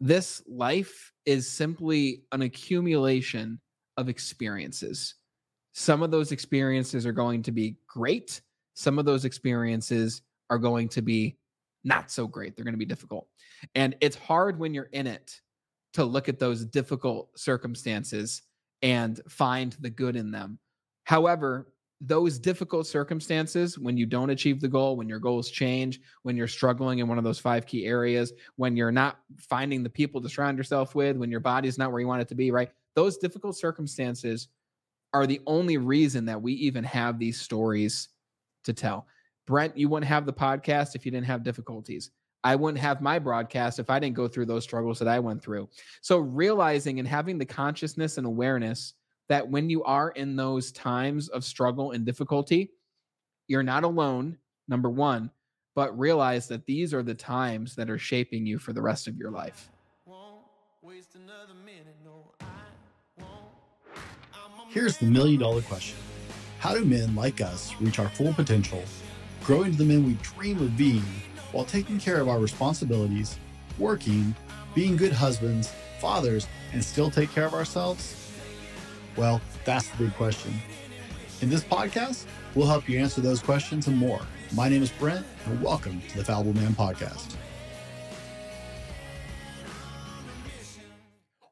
this life is simply an accumulation of experiences. Some of those experiences are going to be great. Some of those experiences are going to be not so great. They're going to be difficult. And it's hard when you're in it to look at those difficult circumstances and find the good in them. However, those difficult circumstances, when you don't achieve the goal, when your goals change, when you're struggling in one of those five key areas, when you're not finding the people to surround yourself with, when your body's not where you want it to be, right? Those difficult circumstances are the only reason that we even have these stories to tell. Brent, you wouldn't have the podcast if you didn't have difficulties. I wouldn't have my broadcast if I didn't go through those struggles that I went through. So, realizing and having the consciousness and awareness that when you are in those times of struggle and difficulty, you're not alone, number one, but realize that these are the times that are shaping you for the rest of your life. Here's the million dollar question How do men like us reach our full potential, grow into the men we dream of being, while taking care of our responsibilities, working, being good husbands, fathers, and still take care of ourselves? Well, that's the big question. In this podcast, we'll help you answer those questions and more. My name is Brent, and welcome to the Fallible Man Podcast.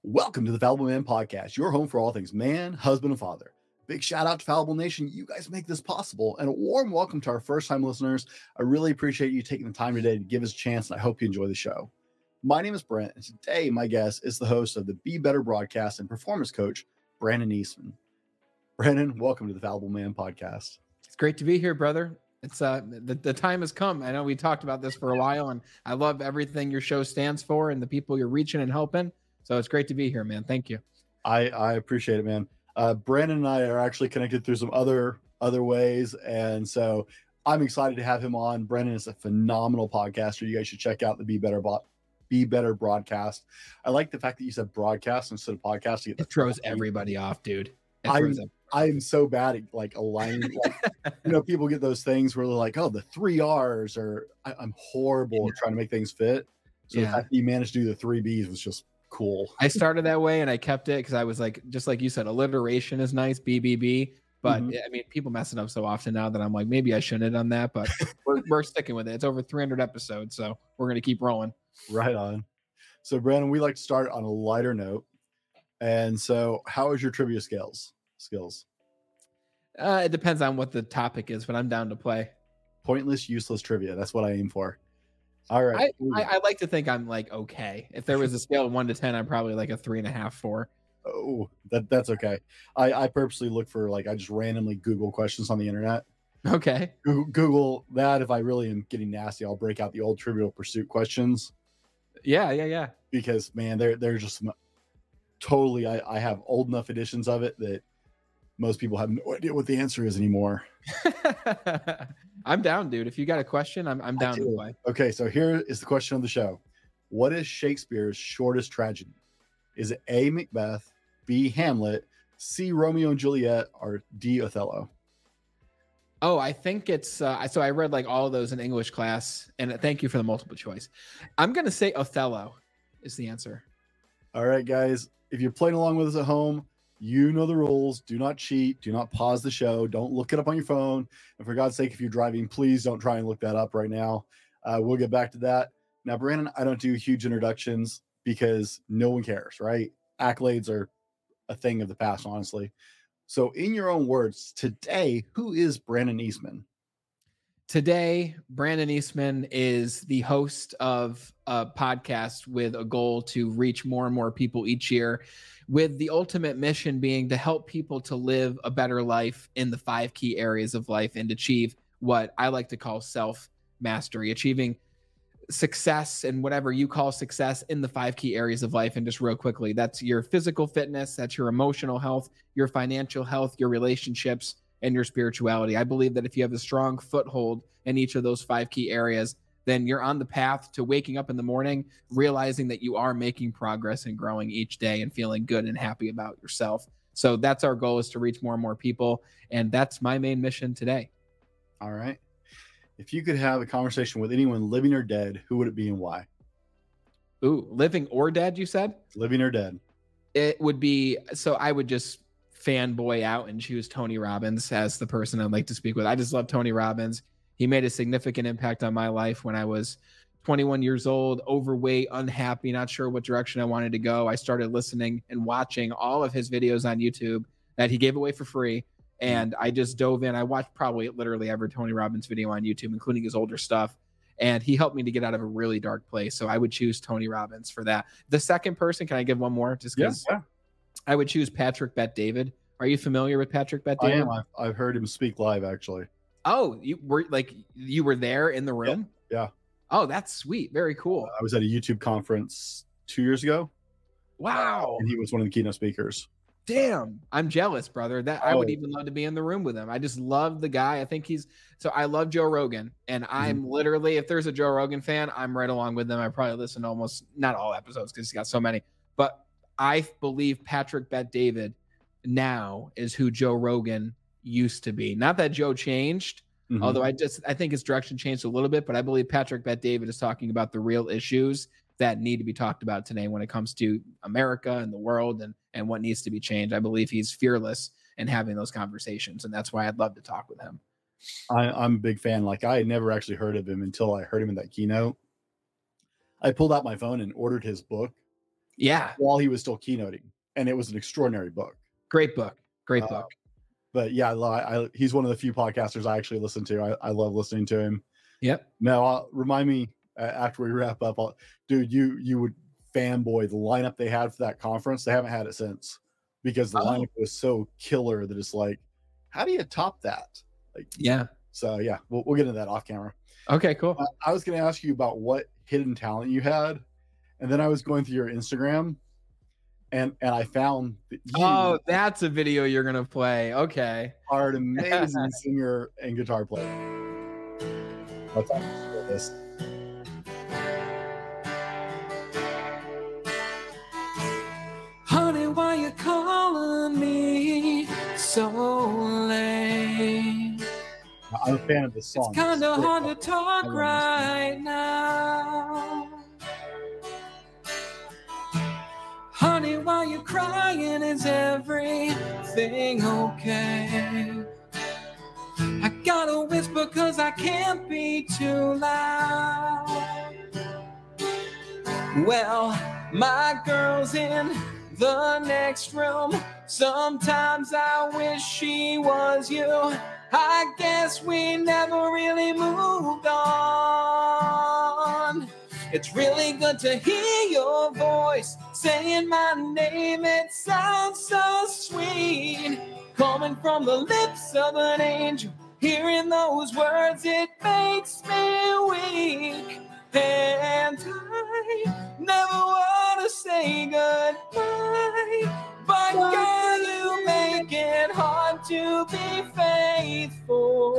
Welcome to the Fallible Man Podcast, your home for all things man, husband, and father. Big shout out to Fallible Nation. You guys make this possible. And a warm welcome to our first time listeners. I really appreciate you taking the time today to give us a chance, and I hope you enjoy the show. My name is Brent, and today my guest is the host of the Be Better broadcast and performance coach, Brandon Eastman. Brandon, welcome to the Fallible Man podcast. It's great to be here, brother. It's uh the, the time has come. I know we talked about this for a while, and I love everything your show stands for and the people you're reaching and helping. So it's great to be here, man. Thank you. I I appreciate it, man. Uh, Brandon and I are actually connected through some other other ways, and so I'm excited to have him on. Brandon is a phenomenal podcaster. You guys should check out the Be Better Bot Be Better broadcast. I like the fact that you said broadcast instead of podcast. It throws everybody off, dude. I'm, I'm so bad at like aligning. Like, you know, people get those things where they're like, "Oh, the three R's," or I, am horrible yeah. at trying to make things fit. So yeah. the fact that you managed to do the three B's was just cool. I started that way and I kept it because I was like, just like you said, alliteration is nice, BBB. But mm-hmm. I mean, people mess it up so often now that I'm like, maybe I shouldn't have done that. But we're, we're sticking with it. It's over 300 episodes, so we're gonna keep rolling. Right on. So, Brandon, we like to start on a lighter note. And so, how is your trivia skills? Skills. Uh, it depends on what the topic is, but I'm down to play. Pointless, useless trivia. That's what I aim for. All right. I, I, I, like to think I'm like okay. If there was a scale of one to ten, I'm probably like a three and a half, four. Oh, that that's okay. I, I purposely look for like I just randomly Google questions on the internet. Okay. Google, Google that. If I really am getting nasty, I'll break out the old Trivial Pursuit questions. Yeah, yeah, yeah. Because man, they're they're just totally. I I have old enough editions of it that most people have no idea what the answer is anymore. I'm down, dude. If you got a question, I'm I'm down to. Okay, so here is the question of the show: What is Shakespeare's shortest tragedy? Is it A. Macbeth, B. Hamlet, C. Romeo and Juliet, or D. Othello? Oh, I think it's uh, so. I read like all of those in English class, and thank you for the multiple choice. I'm gonna say Othello is the answer. All right, guys. If you're playing along with us at home, you know the rules. Do not cheat. Do not pause the show. Don't look it up on your phone. And for God's sake, if you're driving, please don't try and look that up right now. Uh, we'll get back to that. Now, Brandon, I don't do huge introductions because no one cares, right? Accolades are a thing of the past, honestly. So, in your own words, today, who is Brandon Eastman? Today, Brandon Eastman is the host of a podcast with a goal to reach more and more people each year with the ultimate mission being to help people to live a better life in the five key areas of life and achieve what I like to call self mastery, achieving success and whatever you call success in the five key areas of life. And just real quickly, that's your physical fitness, that's your emotional health, your financial health, your relationships, and your spirituality. I believe that if you have a strong foothold in each of those five key areas, then you're on the path to waking up in the morning, realizing that you are making progress and growing each day and feeling good and happy about yourself. So that's our goal is to reach more and more people. And that's my main mission today. All right. If you could have a conversation with anyone living or dead, who would it be and why? Ooh, living or dead, you said? Living or dead. It would be so I would just fanboy out and choose Tony Robbins as the person I'd like to speak with. I just love Tony Robbins. He made a significant impact on my life when I was 21 years old, overweight, unhappy, not sure what direction I wanted to go. I started listening and watching all of his videos on YouTube that he gave away for free. Mm-hmm. And I just dove in. I watched probably literally every Tony Robbins video on YouTube, including his older stuff. And he helped me to get out of a really dark place. So I would choose Tony Robbins for that. The second person, can I give one more? Just because yeah. I would choose Patrick Bet David. Are you familiar with Patrick Bet I David? am. I've, I've heard him speak live actually. Oh, you were like you were there in the room? yeah. Oh, that's sweet. Very cool. I was at a YouTube conference two years ago, Wow. and he was one of the keynote speakers. Damn. I'm jealous, brother. That I would Oh. even love to be in the room with him. I just love the guy. I think he's so I love Joe Rogan. And I'm literally, if there's a Joe Rogan fan, I'm right along with them. I probably listen to almost not all episodes because he's got so many. But I believe Patrick Bet David now is who Joe Rogan used to be. Not that Joe changed, Mhm. Although I just I think his direction changed a little bit, but I believe Patrick Bet David is talking about the real issues that need to be talked about today when it comes to America and the world and and what needs to be changed. I believe he's fearless in having those conversations, and that's why I'd love to talk with him. I, I'm a big fan. Like I had never actually heard of him until I heard him in that keynote. I pulled out my phone and ordered his book Yeah, while he was still keynoting, and it was an extraordinary book. great book, great Uh, book. But yeah, I, I, he's one of the few podcasters I actually listen to. I, I love listening to him. Yep. Now, uh, remind me uh, after we wrap up, I'll, dude. You you would fanboy the lineup they had for that conference. They haven't had it since because the Oh. lineup was so killer that it's like, how do you top that? Like, Yeah. so yeah, we'll, we'll get into that off camera. Okay. Cool. Uh, I was going to ask you about what hidden talent you had, and then I was going through your Instagram, and and I found that you Oh, that's a video you're gonna play. Okay. are an amazing singer and guitar player. Let's this. I'm a fan of this song. It's kind of hard to talk I love this right now. Honey, why you crying? Is everything okay? I gotta whisper cause I can't be too loud. Well, my girl's in the next room. Sometimes I wish she was you. I guess we never really moved on. It's really good to hear your voice saying my name. It sounds so sweet. Coming from the lips of an angel. Hearing those words, it makes me weak. And I never want to say goodbye. But girl, you make it hard to be faithful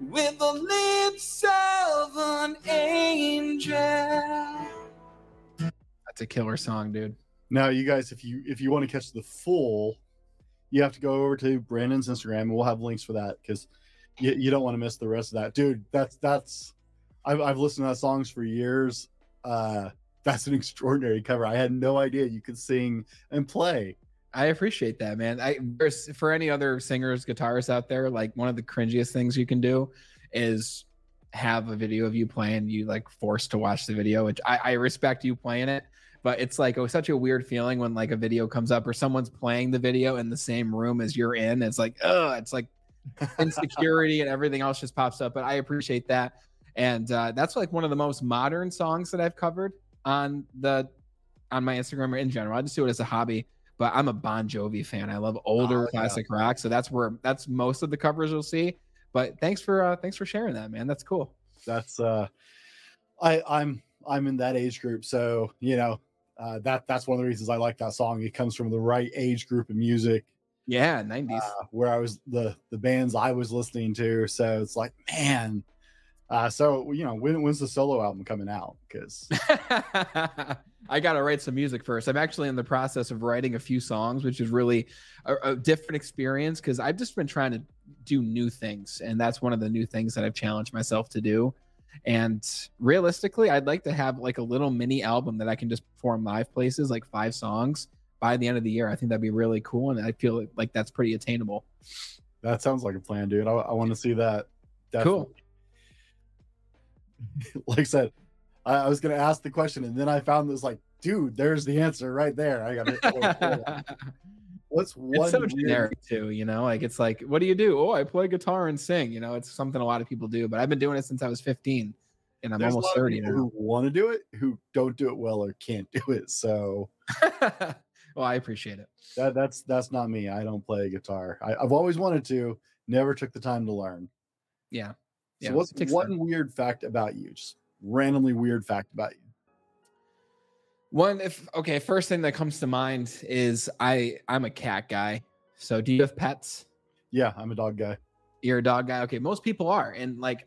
with the lips of an angel. That's a killer song, dude. Now, you guys, if you if you want to catch the full, you have to go over to Brandon's Instagram, and we'll have links for that because you, you don't want to miss the rest of that, dude. That's that's I've I've listened to that songs for years. Uh, that's an extraordinary cover. I had no idea you could sing and play. I appreciate that, man. I for any other singers, guitarists out there, like one of the cringiest things you can do is have a video of you playing. You like forced to watch the video, which I, I respect you playing it, but it's like oh, such a weird feeling when like a video comes up or someone's playing the video in the same room as you're in. It's like oh, it's like insecurity and everything else just pops up. But I appreciate that, and uh, that's like one of the most modern songs that I've covered on the on my Instagram or in general. I just do it as a hobby but I'm a Bon Jovi fan. I love older Oh, yeah. classic rock, so that's where that's most of the covers you'll see. But thanks for uh, thanks for sharing that, man. That's cool. That's uh, I I'm I'm in that age group, so you know uh, that that's one of the reasons I like that song. It comes from the right age group of music. Yeah, 90s. uh, where I was the the bands I was listening to. So it's like, man. Uh, so you know, when when's the solo album coming out? Because I gotta write some music first. I'm actually in the process of writing a few songs, which is really a, a different experience because I've just been trying to do new things, and that's one of the new things that I've challenged myself to do. And realistically, I'd like to have like a little mini album that I can just perform live places, like five songs by the end of the year. I think that'd be really cool, and I feel like that's pretty attainable. That sounds like a plan, dude. I, I want to see that. Definitely. Cool. like I said, I, I, was gonna ask the question, and then I found this like, dude, there's the answer right there. I got it. Oh, What's one? It's so generic too, you know. Like it's like, what do you do? Oh, I play guitar and sing. You know, it's something a lot of people do. But I've been doing it since I was 15, and I'm There's almost 30 now. Who want to do it, who don't do it well or can't do it. So, well, I appreciate it. That that's that's not me. I don't play guitar. I, have always wanted to, never took the time to learn. Yeah. So yeah, what's one time. weird fact about you? Just randomly weird fact about you. One, if okay, first thing that comes to mind is I I'm a cat guy. So do you have pets? Yeah, I'm a dog guy. You're a dog guy. Okay, most people are, and like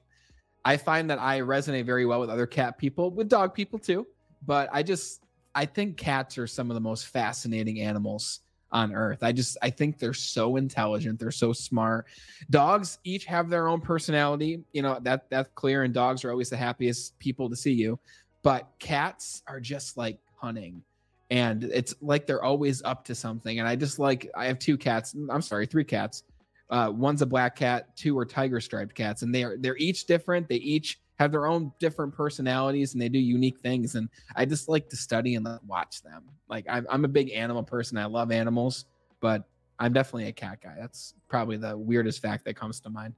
I find that I resonate very well with other cat people, with dog people too. But I just I think cats are some of the most fascinating animals on earth. I just I think they're so intelligent, they're so smart. Dogs each have their own personality, you know, that that's clear and dogs are always the happiest people to see you. But cats are just like hunting and it's like they're always up to something and i just like i have two cats i'm sorry three cats uh, one's a black cat two are tiger striped cats and they are they're each different they each have their own different personalities and they do unique things and i just like to study and watch them like i'm, I'm a big animal person i love animals but i'm definitely a cat guy that's probably the weirdest fact that comes to mind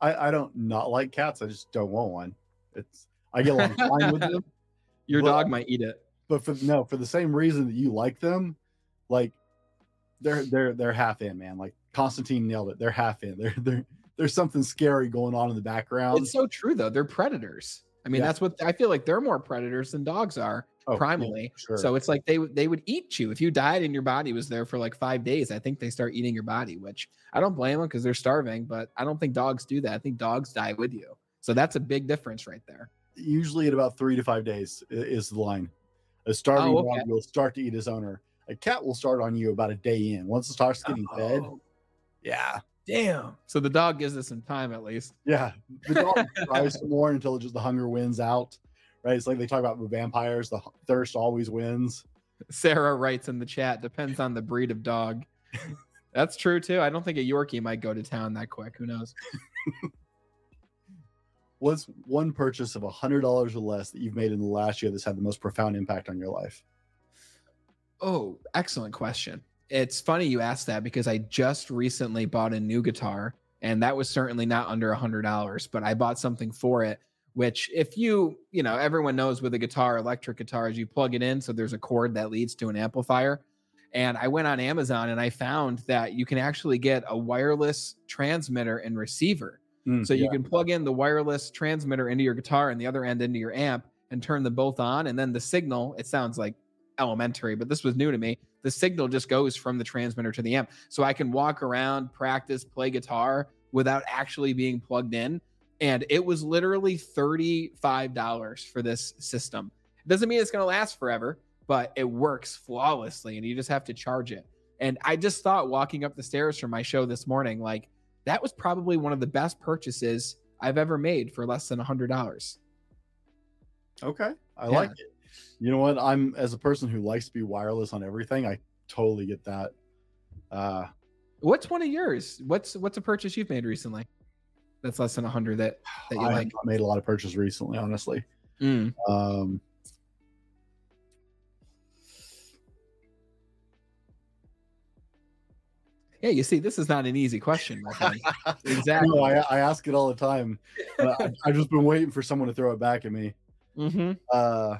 i i don't not like cats i just don't want one it's i get along fine with them your but, dog might eat it. But for no, for the same reason that you like them, like they're they're they're half in, man. Like Constantine nailed it. They're half in. They're they're there's something scary going on in the background. It's so true though. They're predators. I mean, yeah. that's what I feel like they're more predators than dogs are oh, primally. Yeah, sure. So it's like they they would eat you if you died and your body was there for like five days. I think they start eating your body, which I don't blame them because they're starving. But I don't think dogs do that. I think dogs die with you. So that's a big difference right there usually at about three to five days is the line. A starving oh, okay. dog will start to eat his owner. A cat will start on you about a day in. Once it starts getting oh. fed, yeah. Damn. So the dog gives us some time at least. Yeah. The dog tries some more until just the hunger wins out. Right. It's like they talk about with vampires, the thirst always wins. Sarah writes in the chat, depends on the breed of dog. That's true too. I don't think a Yorkie might go to town that quick. Who knows? what's one purchase of a hundred dollars or less that you've made in the last year that's had the most profound impact on your life? Oh, excellent question. It's funny you asked that because I just recently bought a new guitar, and that was certainly not under a hundred dollars, but I bought something for it. Which, if you, you know, everyone knows with a guitar, electric guitars, you plug it in, so there's a cord that leads to an amplifier. And I went on Amazon and I found that you can actually get a wireless transmitter and receiver Mm, so you yeah. can plug in the wireless transmitter into your guitar and the other end into your amp and turn them both on. And then the signal, it sounds like elementary, but this was new to me. The signal just goes from the transmitter to the amp. So I can walk around, practice, play guitar without actually being plugged in. And it was literally $35 for this system. It doesn't mean it's going to last forever, but it works flawlessly and you just have to charge it. And I just thought walking up the stairs from my show this morning, like, that was probably one of the best purchases I've ever made for less than a hundred dollars. Okay. I yeah. like it. You know what? I'm as a person who likes to be wireless on everything, I totally get that. Uh what's one of yours? What's what's a purchase you've made recently? That's less than a hundred that, that you I like. made a lot of purchases recently, honestly. Mm. Um Yeah, you see, this is not an easy question, exactly. no, I, I, ask it all the time. I, have just been waiting for someone to throw it back at me. Mm-hmm. Uh,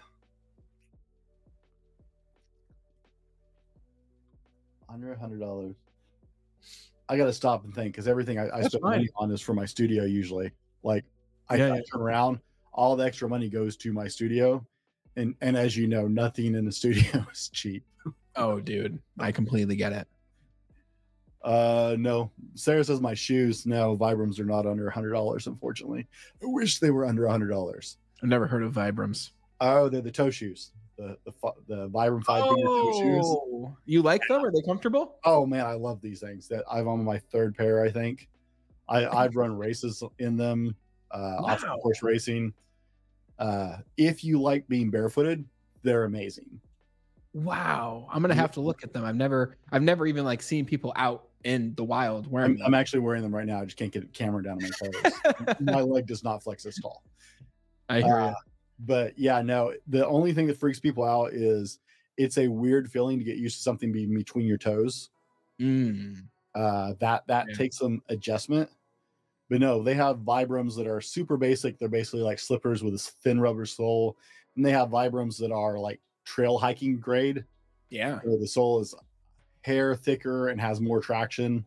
under a hundred dollars. I got to stop and think because everything I, I spend money on is for my studio. Usually, like I, yeah, I yeah. turn around, all the extra money goes to my studio, and and as you know, nothing in the studio is cheap. Oh, dude, I completely get it. Uh, no. Sarah says my shoes. No, Vibrams are not under a hundred dollars. Unfortunately, I wish they were under a hundred dollars. I've never heard of Vibrams. Oh, they're the toe shoes. The the the Vibram five finger oh, shoes. Oh, you like them? Are they comfortable? Oh man, I love these things. That I've on my third pair. I think. I I've run races in them. uh, Wow. obstacle course racing. Uh, if you like being barefooted, they're amazing. Wow. I'm gonna have to look at them. I've never I've never even like seen people out in the wild wearing I'm. I'm actually wearing them right now. I just can't get a camera down on my toes. my leg does not flex this tall. I hear Uh, but yeah, no, the only thing that freaks people out is it's a weird feeling to get used to something being between your toes. Mm. Uh, that that Yeah. takes some adjustment. But no, they have Vibrams that are super basic. They're basically like slippers with this thin rubber sole, and they have Vibrams that are like trail hiking grade, Yeah. where the sole is hair thicker and has more traction.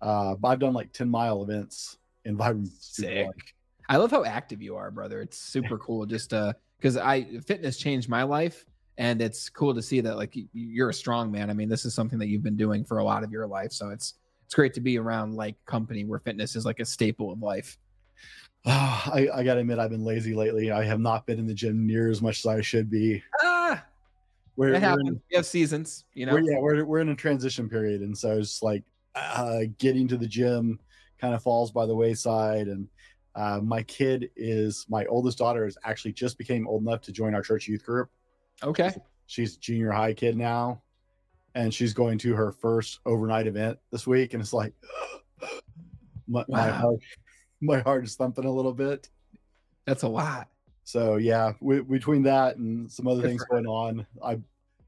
Uh, but I've done like ten mile events in Vibrams. Sick. I love how active you are, brother. It's super cool. Just uh, because I fitness changed my life, and it's cool to see that like you're a strong man. I mean, this is something that you've been doing for a lot of your life, so it's it's great to be around like company where fitness is like a staple of life. Ah, I, I gotta admit, I've been lazy lately. I have not been in the gym near as much as I should be. Ah, We're, it we're in- happens. You have seasons, you know. we're, yeah, we're, we're in a transition period. And so it's like uh, getting to the gym kind of falls by the wayside. And uh, my kid is, my oldest daughter is actually just became old enough to join our church youth group. Okay. She's a junior high kid now. And she's going to her first overnight event this week. And it's like, my, my heart, my heart is thumping a little bit. That's a lot. So yeah, w- between that and some other Good things going on, I've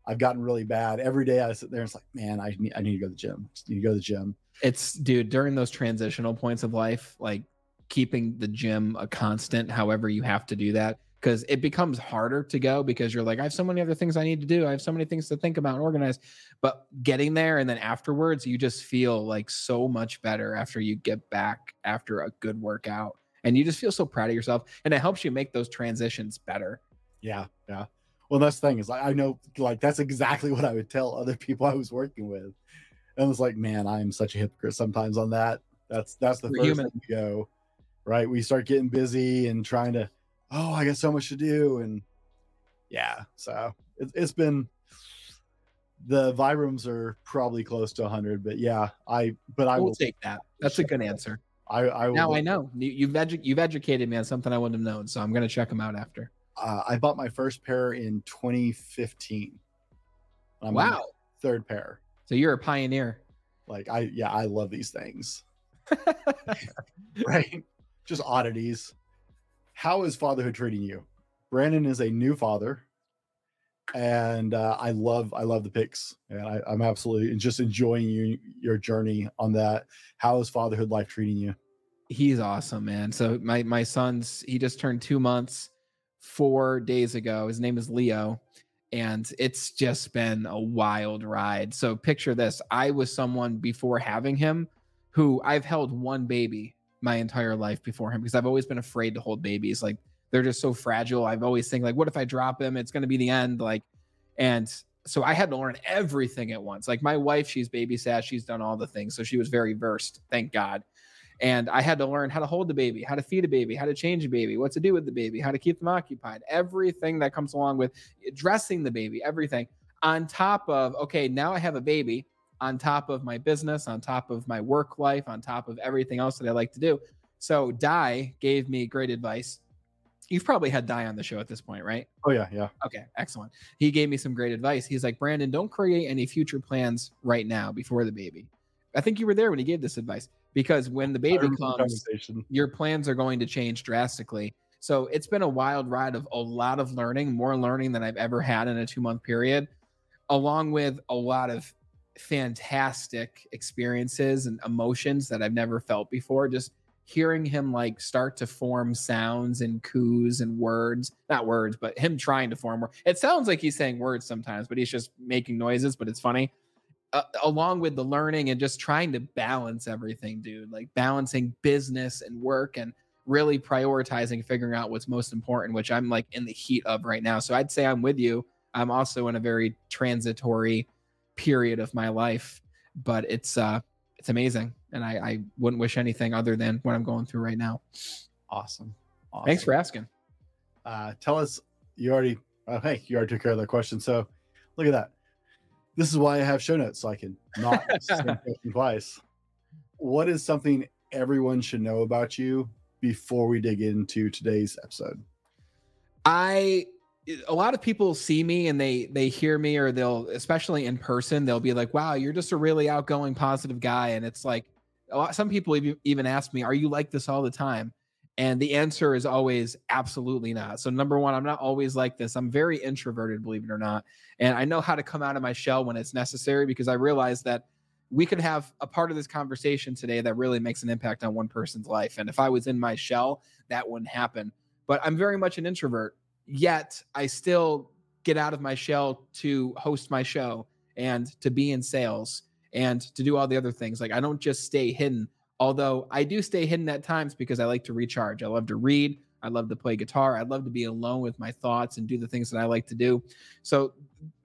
I've gotten really bad. Every day I sit there and it's like, man, I need I need to go to the gym. Just need to go to the gym. It's dude, during those transitional points of life, like keeping the gym a constant, however you have to do that, because it becomes harder to go because you're like, I have so many other things I need to do. I have so many things to think about and organize. But getting there and then afterwards, you just feel like so much better after you get back after a good workout. And you just feel so proud of yourself. And it helps you make those transitions better. Yeah, yeah. Well, that's the thing is like I know like that's exactly what I would tell other people I was working with. And it's like, man, I am such a hypocrite sometimes on that. That's that's the We're first human. thing to go. Right. We start getting busy and trying to, oh, I got so much to do. And yeah, so it, it's been the Vibrams are probably close to 100, but yeah, I but I I will take that. That's a good answer. I, I will, Now I know You- you've edu- you've educated me on something I wouldn't have known, so I'm gonna check them out after. uh, I bought my first pair in 2015. I'm Wow, third pair. so you're a pioneer. Like I yeah, I love these things. Right? Just oddities. How is fatherhood treating you? Brandon is a new father. And uh, I love I love the pics. And I, I'm absolutely just enjoying you your journey on that. How is fatherhood life treating you? He's awesome, man. So my my son's he just turned two months four days ago. His name is Leo, and it's just been a wild ride. So picture this: I was someone before having him, who I've held one baby my entire life before him because I've always been afraid to hold babies. Like they're just so fragile. I've always think like, what if I drop him? It's going to be the end. Like, and so I had to learn everything at once. Like my wife, she's babysat, she's done all the things, so she was very versed. Thank God. And I had to learn how to hold the baby, how to feed a baby, how to change a baby, what to do with the baby, how to keep them occupied, everything that comes along with dressing the baby, everything. On top of, okay, now I have a baby, on top of my business, on top of my work life, on top of everything else that I like to do. So Dai gave me great advice. You've probably had Dai on the show at this point, right? Oh yeah, yeah. Okay, excellent. He gave me some great advice. He's like, Brandon, don't create any future plans right now before the baby. I think you were there when he gave this advice because when the baby comes, your plans are going to change drastically. So it's been a wild ride of a lot of learning, more learning than I've ever had in a two month period, along with a lot of fantastic experiences and emotions that I've never felt before. Just hearing him like start to form sounds and coos and words, not words, but him trying to form words. It sounds like he's saying words sometimes, but he's just making noises, but it's funny. Uh, along with the learning and just trying to balance everything, dude, like balancing business and work and really prioritizing, figuring out what's most important, which I'm like in the heat of right now. So I'd say I'm with you. I'm also in a very transitory period of my life, but it's uh it's amazing. And I, I wouldn't wish anything other than what I'm going through right now. Awesome. awesome. Thanks for asking. uh, tell us you already oh, hey you already took care of that question so look at that this is why i have show notes so i can not ask the same question twice what is something everyone should know about you before we dig into today's episode? I a lot of people see me and they they hear me or they'll especially in person they'll be like wow you're just a really outgoing positive guy. And it's like a lot, some people even ask me are you like this all the time? And the answer is always absolutely not. So number one i'm not always like this. I'm very introverted believe it or not. And i know how to come out of my shell when it's necessary because i realize that we could have a part of this conversation today that really makes an impact on one person's life. And if i was in my shell that wouldn't happen. But i'm very much an introvert yet I still get out of my shell to host my show and to be in sales and to do all the other things. Like I don't just stay hidden, although I do stay hidden at times because I like to recharge. I love to read. I love to play guitar. I love to be alone with my thoughts and do the things that I like to do. So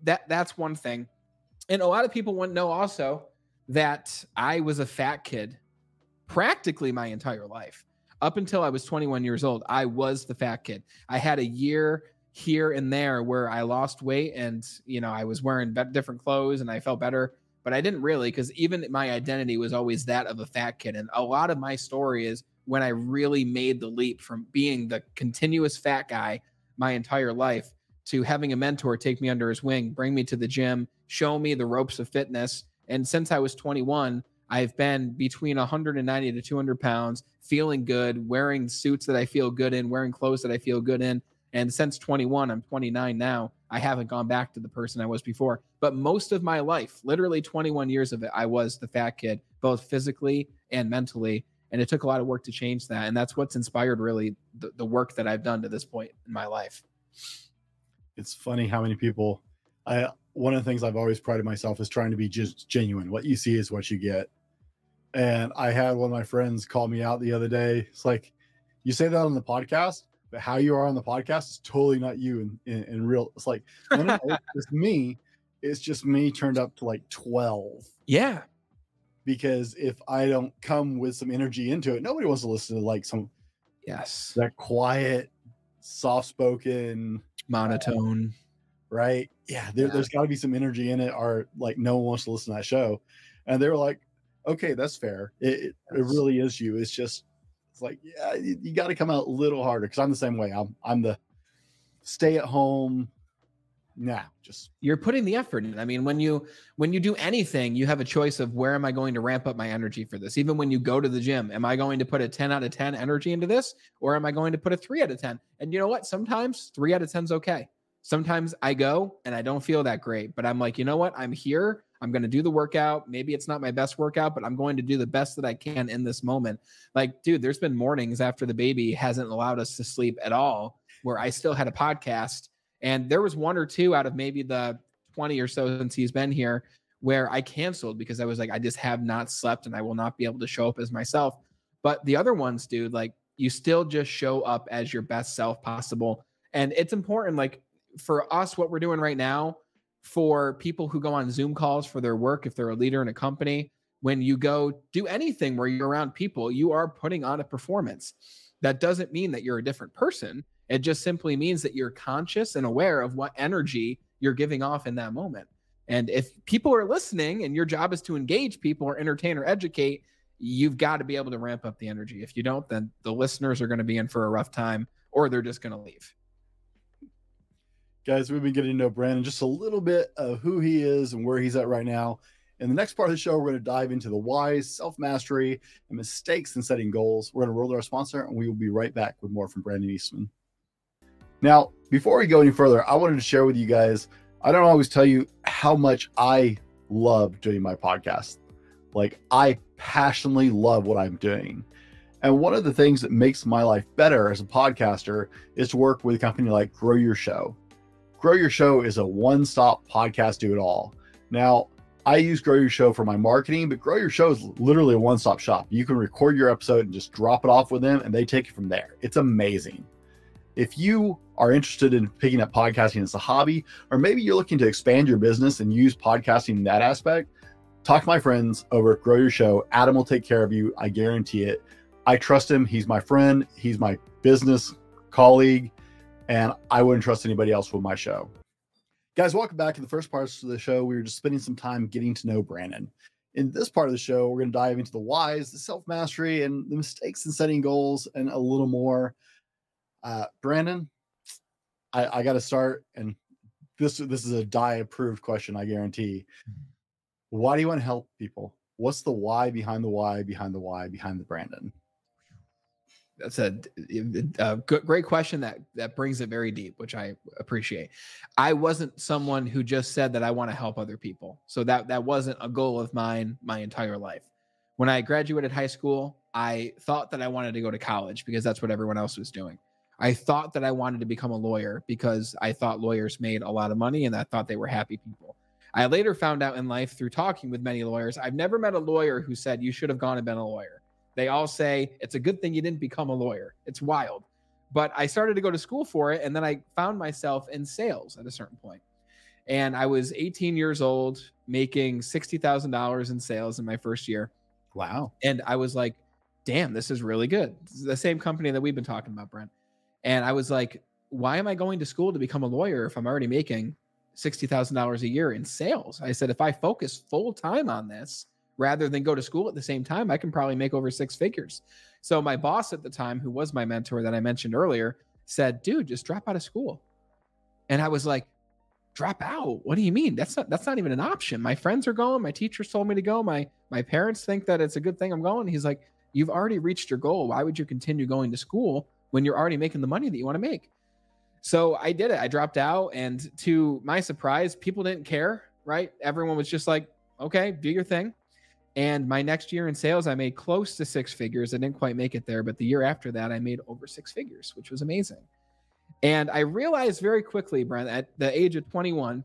that that's one thing. And a lot of people want to know also that I was a fat kid practically my entire life up until I was 21 years old, I was the fat kid. I had a year here and there where I lost weight and, you know, I was wearing different clothes and I felt better, but I didn't really because even my identity was always that of a fat kid. And a lot of my story is when I really made the leap from being the continuous fat guy my entire life to having a mentor take me under his wing, bring me to the gym, show me the ropes of fitness. And since I was 21, I've been between 190 to 200 pounds, feeling good, wearing suits that I feel good in, wearing clothes that I feel good in. And since 21, I'm 29 now. I haven't gone back to the person I was before. But most of my life, literally 21 years of it, I was the fat kid, both physically and mentally. And it took a lot of work to change that. And that's what's inspired really the, the work that I've done to this point in my life. It's funny how many people, I, one of the things I've always prided myself is trying to be just genuine. What you see is what you get. And I had one of my friends call me out the other day. It's like, you say that on the podcast, but how you are on the podcast is totally not you in, in, in real. It's like, no, no, it's me. It's just me turned up to like 12. Yeah. Because if I don't come with some energy into it, nobody wants to listen to like some, yes, that quiet, soft spoken, monotone. Uh, right. Yeah. There, has got to be some energy in it, or like no one wants to listen to that show. And they were like, okay, that's fair. It, it, it really is you. It's just, it's like, yeah, you, you got to come out a little harder because I'm the same way. I'm, I'm the stay at home. Nah, just you're putting the effort in. I mean, when you when you do anything, you have a choice of where am I going to ramp up my energy for this? Even when you go to the gym, am I going to put a 10 out of 10 energy into this, or am I going to put a three out of 10? And you know what? Sometimes three out of 10 is okay. Sometimes I go and I don't feel that great, but I'm like, you know what? I'm here. I'm going to do the workout. Maybe it's not my best workout, but I'm going to do the best that I can in this moment. Like, dude, there's been mornings after the baby hasn't allowed us to sleep at all where I still had a podcast. And there was one or two out of maybe the 20 or so since he's been here where I canceled because I was like, I just have not slept and I will not be able to show up as myself. But the other ones, dude, like you still just show up as your best self possible. And it's important, like for us, what we're doing right now, for people who go on Zoom calls for their work, if they're a leader in a company, when you go do anything where you're around people, you are putting on a performance. That doesn't mean that you're a different person. It just simply means that you're conscious and aware of what energy you're giving off in that moment. And if people are listening and your job is to engage people or entertain or educate, you've got to be able to ramp up the energy. If you don't, then the listeners are going to be in for a rough time or they're just going to leave guys, we've been getting to know Brandon just a little bit of who he is and where he's at right now. In the next part of the show, we're going to dive into the whys, self mastery, and mistakes in setting goals. We're going to roll to our sponsor, and we will be right back with more from Brandon Eastman. Now, before we go any further, I wanted to share with you guys I don't always tell you how much I love doing my podcast. Like, I passionately love what I'm doing. And one of the things that makes my life better as a podcaster is to work with a company like Grow Your Show. Grow Your Show is a one stop podcast do it all. Now, I use Grow Your Show for my marketing, but Grow Your Show is literally a one stop shop. You can record your episode and just drop it off with them, and they take it from there. It's amazing. If you are interested in picking up podcasting as a hobby, or maybe you're looking to expand your business and use podcasting in that aspect, talk to my friends over at Grow Your Show. Adam will take care of you. I guarantee it. I trust him. He's my friend, he's my business colleague and I wouldn't trust anybody else with my show. Guys, welcome back to the first parts of the show. We were just spending some time getting to know Brandon. In this part of the show, we're going to dive into the whys, the self mastery, and the mistakes in setting goals, and a little more. Uh, Brandon, I, I got to start, and this this is a die approved question, I guarantee. Why do you want to help people? What's the why behind the why behind the why behind the Brandon? That's a, a, great question that that brings it very deep which i appreciate. I wasn't someone who just said that i want to help other people. So that that wasn't a goal of mine my entire life. When i graduated high school i thought that i wanted to go to college because that's what everyone else was doing. I thought that i wanted to become a lawyer because i thought lawyers made a lot of money and i thought they were happy people. I later found out in life through talking with many lawyers i've never met a lawyer who said you should have gone and been a lawyer they all say it's a good thing you didn't become a lawyer. It's wild. But I started to go to school for it. And then I found myself in sales at a certain point. And I was 18 years old, making $60,000 in sales in my first year. Wow. And I was like, damn, this is really good. This is the same company that we've been talking about, Brent. And I was like, why am I going to school to become a lawyer if I'm already making $60,000 a year in sales? I said, if I focus full time on this, rather than go to school at the same time, I can probably make over six figures. So my boss at the time, who was my mentor that I mentioned earlier, said, "Dude, just drop out of school." And I was like, "Drop out? What do you mean? That's not that's not even an option. My friends are going, my teachers told me to go, my my parents think that it's a good thing I'm going." He's like, "You've already reached your goal. Why would you continue going to school when you're already making the money that you want to make?" So I did it. I dropped out and to my surprise, people didn't care, right? Everyone was just like, "Okay, do your thing." And my next year in sales, I made close to six figures. I didn't quite make it there, but the year after that, I made over six figures, which was amazing. And I realized very quickly, Brent, at the age of 21,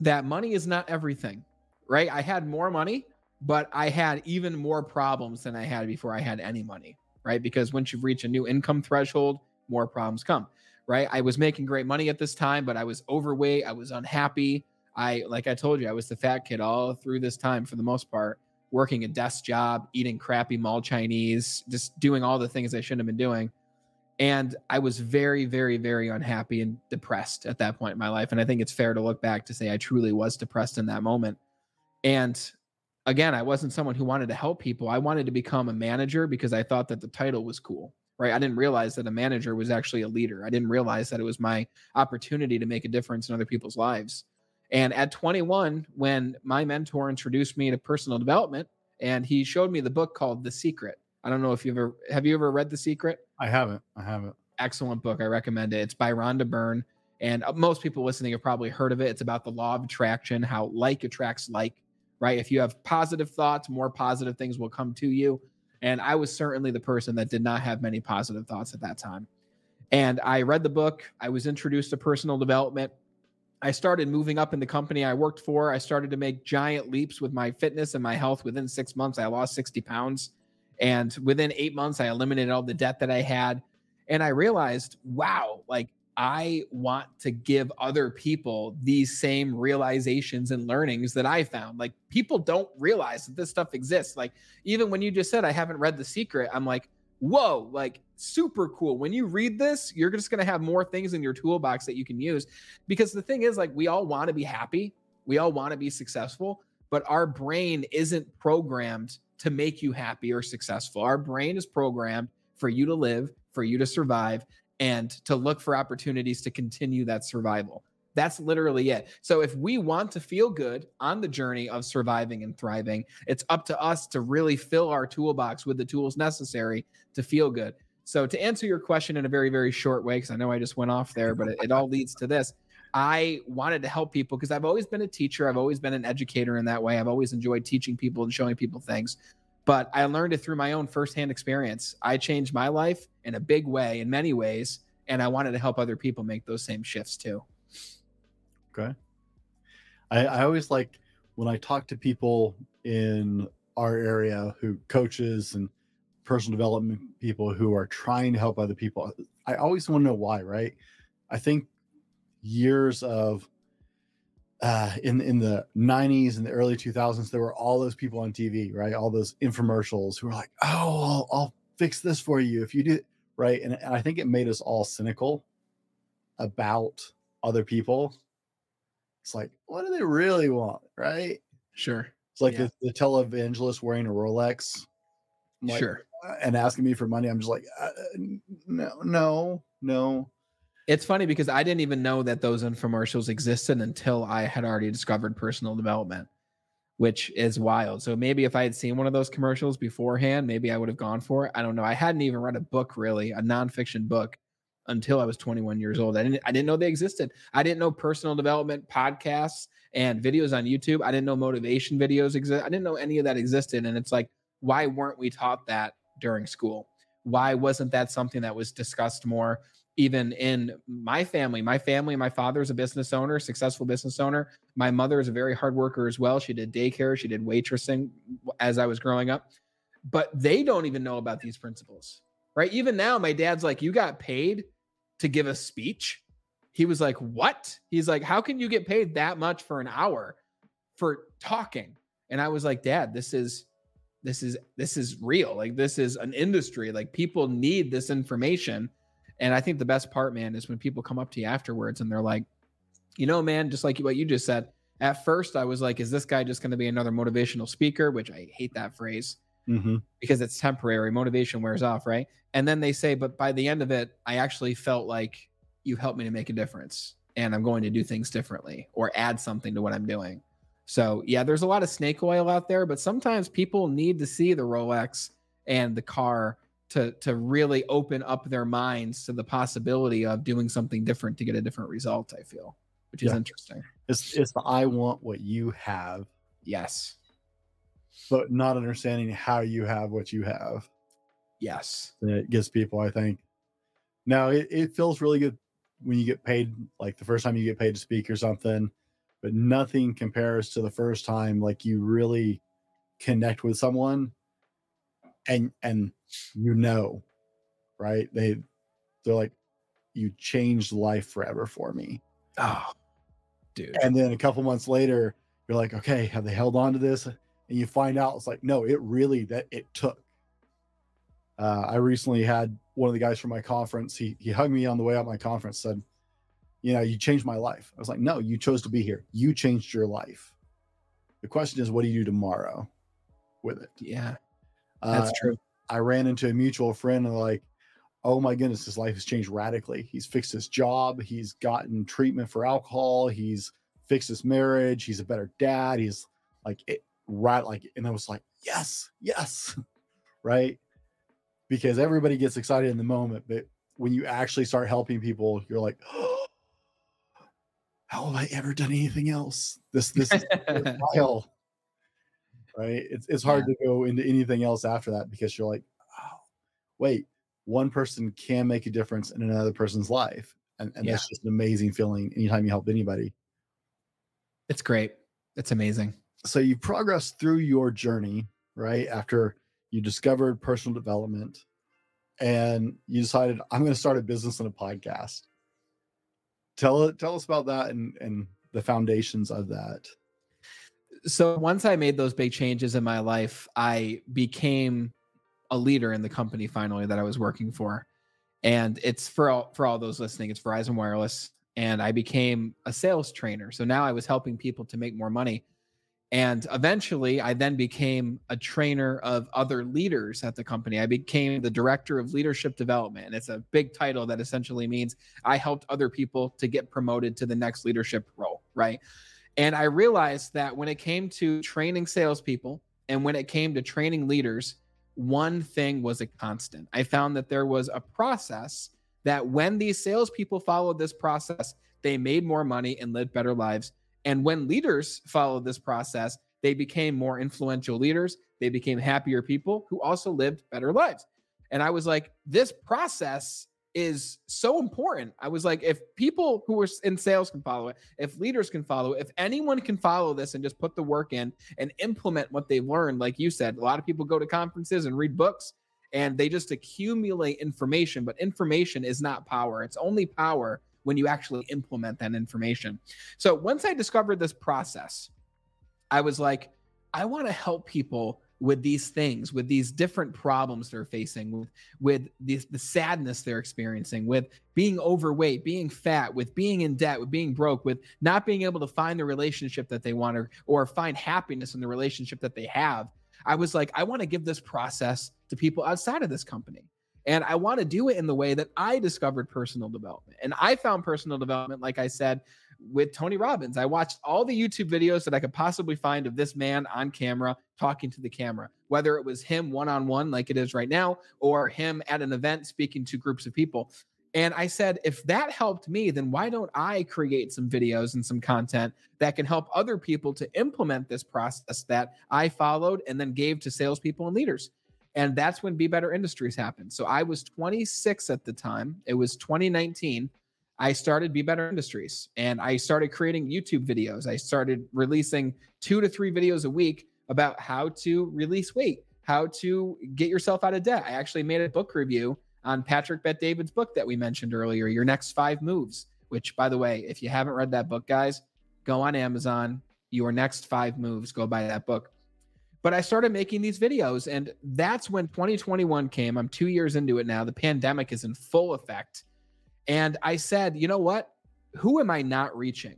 that money is not everything, right? I had more money, but I had even more problems than I had before I had any money, right? Because once you reach a new income threshold, more problems come, right? I was making great money at this time, but I was overweight. I was unhappy. I, like I told you, I was the fat kid all through this time for the most part working a desk job, eating crappy mall Chinese, just doing all the things I shouldn't have been doing. And I was very, very, very unhappy and depressed at that point in my life. And I think it's fair to look back to say I truly was depressed in that moment. And again, I wasn't someone who wanted to help people. I wanted to become a manager because I thought that the title was cool, right? I didn't realize that a manager was actually a leader. I didn't realize that it was my opportunity to make a difference in other people's lives. And at 21, when my mentor introduced me to personal development, and he showed me the book called The Secret. I don't know if you've ever have you ever read The Secret? I haven't. I haven't. Excellent book. I recommend it. It's by Rhonda Byrne. And uh, most people listening have probably heard of it. It's about the law of attraction, how like attracts like, right? If you have positive thoughts, more positive things will come to you. And I was certainly the person that did not have many positive thoughts at that time. And I read the book. I was introduced to personal development. I started moving up in the company I worked for. I started to make giant leaps with my fitness and my health. Within six months, I lost 60 pounds. And within eight months, I eliminated all the debt that I had. And I realized, wow, like I want to give other people these same realizations and learnings that I found. Like people don't realize that this stuff exists. Like even when you just said I haven't read The Secret, I'm like, whoa, like super cool. When you read this, you're just going to have more things in your toolbox that you can use. Because the thing is, like, we all want to be happy, we all want to be successful, but our brain isn't programmed to make you happy or successful. Our brain is programmed for you to live, for you to survive, and to look for opportunities to continue that survival. That's literally it. So if we want to feel good on the journey of surviving and thriving, it's up to us to really fill our toolbox with the tools necessary to feel good. So to answer your question in a very very short way because I know I just went off there, but it, it all leads to this. I wanted to help people because I've always been a teacher, I've always been an educator in that way. I've always enjoyed teaching people and showing people things. But I learned it through my own firsthand experience. I changed my life in a big way in many ways and I wanted to help other people make those same shifts too. Okay. I, I always like when I talk to people in our area who coaches and personal development people who are trying to help other people. I always want to know why, right? I think years of uh, in in the 90s and the early 2000s, there were all those people on TV, right? All those infomercials who were like, "Oh, I'll, I'll fix this for you if you do," right? And, and I think it made us all cynical about other people it's like, what do they really want? Right. Sure. It's like Yeah. the, the televangelist wearing a Rolex. Like, sure. uh, and asking me for money. I'm just like, uh, no, no, no. It's funny because I didn't even know that those infomercials existed until I had already discovered personal development, which is wild. So maybe if I had seen one of those commercials beforehand, maybe I would have gone for it. I don't know. I hadn't even read a book really, a nonfiction book, until I was 21 years old. I didn't I didn't know they existed. I didn't know personal development podcasts and videos on YouTube. I didn't know motivation videos exist. I didn't know any of that existed. And it's like, why weren't we taught that during school? Why wasn't that something that was discussed more? even in my family my family my father is a business owner successful business owner my mother is a very hard worker as well she did daycare she did waitressing as i was growing up but they don't even know about these principles right even now my dad's like you got paid to give a speech he was like what? He's like how can you get paid that much for an hour for talking? And i was like dad this is this is this is real. Like this is an industry. Like people need this information. And I think the best part, man, is when people come up to you afterwards and they're like, you know, man, just like what you just said. At first, I was like, is this guy just going to be another motivational speaker? Which I hate that phrase Mm-hmm. because it's temporary. Motivation wears off, right? And then they say, but by the end of it, I actually felt like you helped me to make a difference and I'm going to do things differently or add something to what I'm doing. So, yeah, there's a lot of snake oil out there, but sometimes people need to see the Rolex and the car to to really open up their minds to the possibility of doing something different to get a different result, I feel, which is Yeah. interesting. It's it's the I want what you have, Yes. But not understanding how you have what you have. Yes. it gets people, I think. Now it, it feels really good when you get paid, like the first time you get paid to speak or something, but nothing compares to the first time like you really connect with someone and and you know, right? They they're like, you changed life forever for me. Oh, dude. And then a couple months later, you're like, okay, have they held on to this? And you find out it's like, no, it really that it took. Uh, I recently had one of the guys from my conference. He he hugged me on the way out my conference. Said, "You know, you changed my life." I was like, "No, you chose to be here. You changed your life. The question is, what do you do tomorrow with it?" yeah, Uh, that's true. I ran into a mutual friend and like, oh my goodness, his life has changed radically. He's fixed his job. He's gotten treatment for alcohol. He's fixed his marriage. He's a better dad. He's like it right like, and I was like, yes, yes, right. Because everybody gets excited in the moment, but when you actually start helping people, you're like, oh, how have I ever done anything else? This this is worthwhile. Right. It's it's hard to go into anything else after that because you're like, oh, wait, one person can make a difference in another person's life. And, and that's just an amazing feeling anytime you help anybody. it's great. It's amazing. So you progress through your journey, right? After you discovered personal development and you decided, I'm going to start a business and a podcast. Tell tell us about that and, and the foundations of that. so once I made those big changes in my life, I became a leader in the company finally that I was working for. And it's for all for all those listening, it's Verizon Wireless. And I became a sales trainer. So now I was helping people to make more money. And eventually I then became a trainer of other leaders at the company. I became the director of leadership development. And it's a big title that essentially means I helped other people to get promoted to the next leadership role, right? And I realized that when it came to training salespeople and when it came to training leaders, one thing was a constant. I found that there was a process that when these salespeople followed this process, they made more money and lived better lives. And when leaders followed this process, they became more influential leaders. They became happier people who also lived better lives. And I was like, this process is so important. I was like, if people who are in sales can follow it, if leaders can follow it, if anyone can follow this and just put the work in and implement what they've learned, like you said, a lot of people go to conferences and read books and they just accumulate information, but information is not power. It's only power when you actually implement that information. So once I discovered this process, I was like, I want to help people with these things, with these different problems they're facing, with with the, the sadness they're experiencing, with being overweight, being fat, with being in debt, with being broke, with not being able to find the relationship that they want or, or find happiness in the relationship that they have. I was like, I want to give this process to people outside of this company. And I want to do it in the way that I discovered personal development. And I found personal development, like I said, with Tony Robbins. I watched all the YouTube videos that I could possibly find of this man on camera talking to the camera, whether it was him one on one, like it is right now, or him at an event speaking to groups of people. And I said, if that helped me, then why don't I create some videos and some content that can help other people to implement this process that I followed and then gave to salespeople and leaders? And that's when Be Better Industries happened. So I was 26 at the time. It was 2019. I started Be Better Industries and I started creating YouTube videos. I started releasing two to three videos a week about how to release weight, how to get yourself out of debt. I actually made a book review on Patrick Bet David's book that we mentioned earlier, Your Next Five Moves, which, by the way, if you haven't read that book, guys, go on Amazon, Your Next Five Moves, go buy that book. But I started making these videos, and that's when 2021 came. I'm two years into it now. The pandemic is in full effect. And I said, you know what? Who am I not reaching?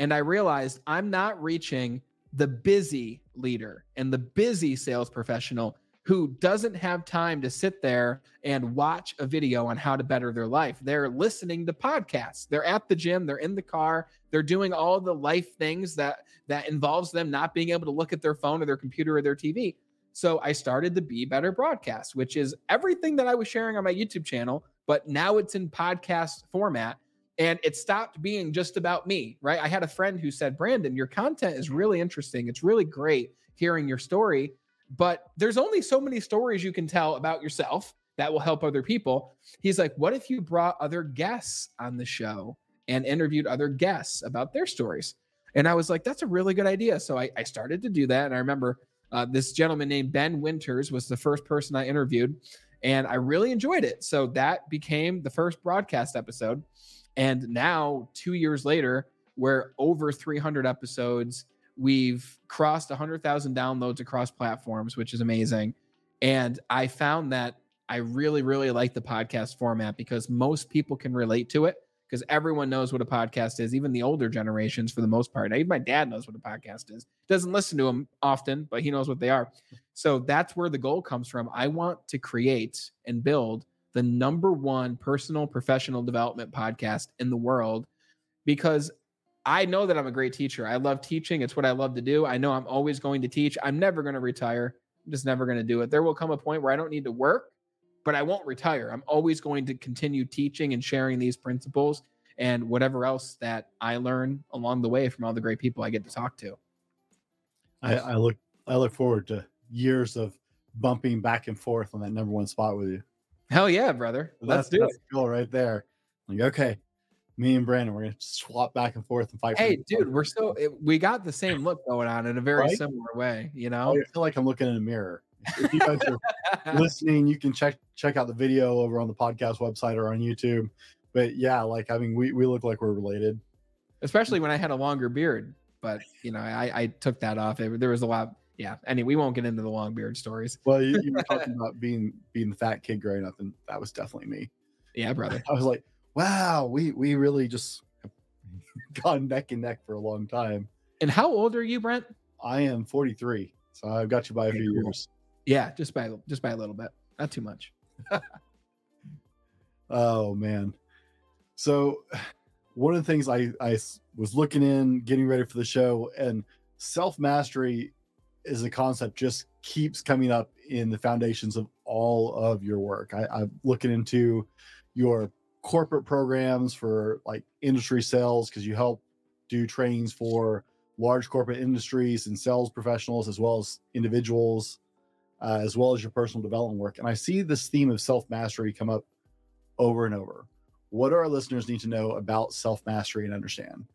And I realized I'm not reaching the busy leader and the busy sales professional who doesn't have time to sit there and watch a video on how to better their life. They're listening to podcasts. They're at the gym, they're in the car, they're doing all the life things that that involves them not being able to look at their phone or their computer or their TV. So I started the Be Better broadcast, which is everything that I was sharing on my YouTube channel, but now it's in podcast format and it stopped being just about me, right? I had a friend who said, "Brandon, your content is really interesting. It's really great hearing your story." But there's only so many stories you can tell about yourself that will help other people. He's like, what if you brought other guests on the show and interviewed other guests about their stories? And I was like, that's a really good idea. So I, I started to do that. And I remember uh, this gentleman named Ben Winters was the first person I interviewed, and I really enjoyed it. So that became the first broadcast episode. And now, two years later, we're over 300 episodes We've crossed 100,000 downloads across platforms, which is amazing. And I found that I really, really like the podcast format because most people can relate to it because everyone knows what a podcast is, even the older generations for the most part. Now, Even my dad knows what a podcast is. Doesn't listen to them often, but he knows what they are. So that's where the goal comes from. I want to create and build the number one personal professional development podcast in the world because I know that I'm a great teacher. I love teaching. It's what I love to do. I know I'm always going to teach. I'm never going to retire. I'm just never going to do it. There will come a point where I don't need to work, but I won't retire. I'm always going to continue teaching and sharing these principles and whatever else that I learn along the way from all the great people I get to talk to. I, I look I look forward to years of bumping back and forth on that number one spot with you. Hell yeah, brother. Let's that's, do that's it. Cool right there. Like, okay, me and Brandon, we're gonna swap back and forth and fight. Hey, dude, we're still we got the same look going on in a very right? similar way. You know, oh, I feel like I'm looking in a mirror. If you guys are listening, you can check check out the video over on the podcast website or on YouTube. But yeah, like I mean, we we look like we're related. especially when I had a longer beard. But you know, I I took that off. It- there was a lot. Yeah. Anyway, we won't get into the long beard stories. Well, you, you were talking about being being the fat kid growing up, and that was definitely me. Yeah, brother. I was like, wow, we we really just gone neck and neck for a long time. And how old are you, Brent? I am 43, so I've got you by a few years. Yeah, just by just by a little bit, not too much. Oh man. So one of the things I I was looking in, getting ready for the show, and self mastery is a concept just keeps coming up in the foundations of all of your work. I, I'm looking into your corporate programs for like industry sales because you help do trainings for large corporate industries and sales professionals as well as individuals, uh, as well as your personal development work. And I see this theme of self mastery come up over and over. What do our listeners need to know about self mastery and understand?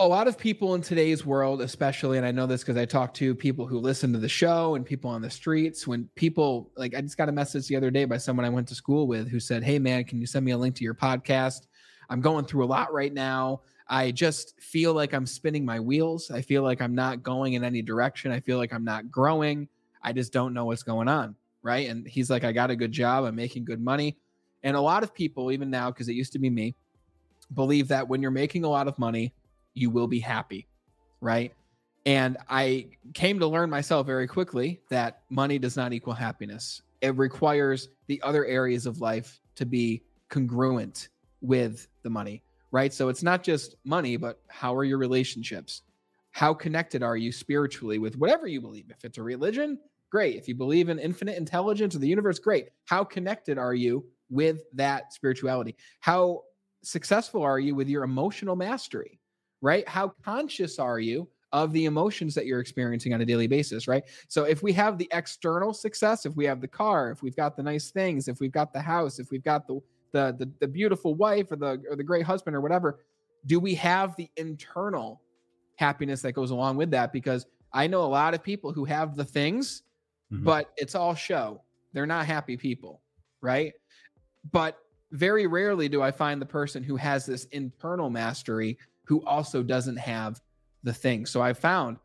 A lot of people in today's world, especially, and I know this because I talk to people who listen to the show and people on the streets. When people like, I just got a message the other day by someone I went to school with who said, Hey, man, can you send me a link to your podcast? I'm going through a lot right now. I just feel like I'm spinning my wheels. I feel like I'm not going in any direction. I feel like I'm not growing. I just don't know what's going on. Right. And he's like, I got a good job. I'm making good money. And a lot of people, even now, because it used to be me, believe that when you're making a lot of money, you will be happy. Right. And I came to learn myself very quickly that money does not equal happiness. It requires the other areas of life to be congruent with the money, right? So it's not just money, but how are your relationships? How connected are you spiritually with whatever you believe? If it's a religion, great. If you believe in infinite intelligence or the universe, great. How connected are you with that spirituality? How successful are you with your emotional mastery, right? How conscious are you of the emotions that you're experiencing on a daily basis, right? So if we have the external success, if we have the car, if we've got the nice things, if we've got the house, if we've got the the the, the beautiful wife or the or the great husband or whatever, do we have the internal happiness that goes along with that? Because I know a lot of people who have the things, mm-hmm. but it's all show. They're not happy people, right? But very rarely do I find the person who has this internal mastery who also doesn't have the thing. So I found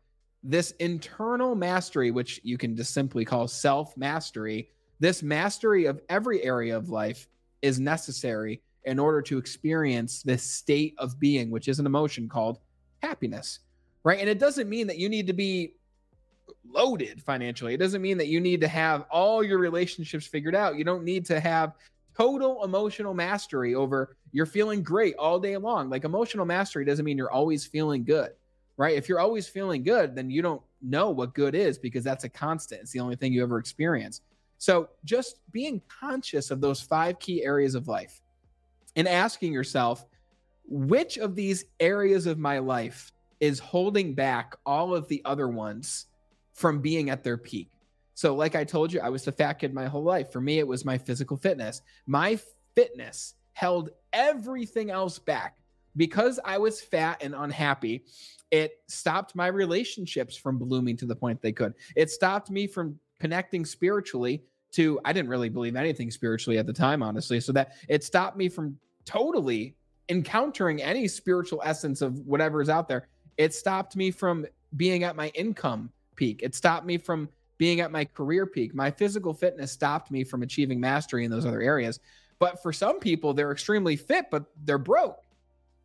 this internal mastery, which you can just simply call self mastery, this mastery of every area of life is necessary in order to experience this state of being, which is an emotion called happiness, right? And it doesn't mean that you need to be loaded financially. It doesn't mean that you need to have all your relationships figured out. You don't need to have total emotional mastery over you're feeling great all day long. Like emotional mastery doesn't mean you're always feeling good right? If you're always feeling good, then you don't know what good is because that's a constant. It's the only thing you ever experience. So just being conscious of those five key areas of life and asking yourself, which of these areas of my life is holding back all of the other ones from being at their peak? So, like I told you, I was the fat kid my whole life. For me, it was my physical fitness. My fitness held everything else back because I was fat and unhappy it stopped my relationships from blooming to the point they could. It stopped me from connecting spiritually to I didn't really believe anything spiritually at the time, honestly. So that it stopped me from totally encountering any spiritual essence of whatever is out there. It stopped me from being at my income peak. It stopped me from being at my career peak. My physical fitness stopped me from achieving mastery in those other areas. But for some people, they're extremely fit, but they're broke,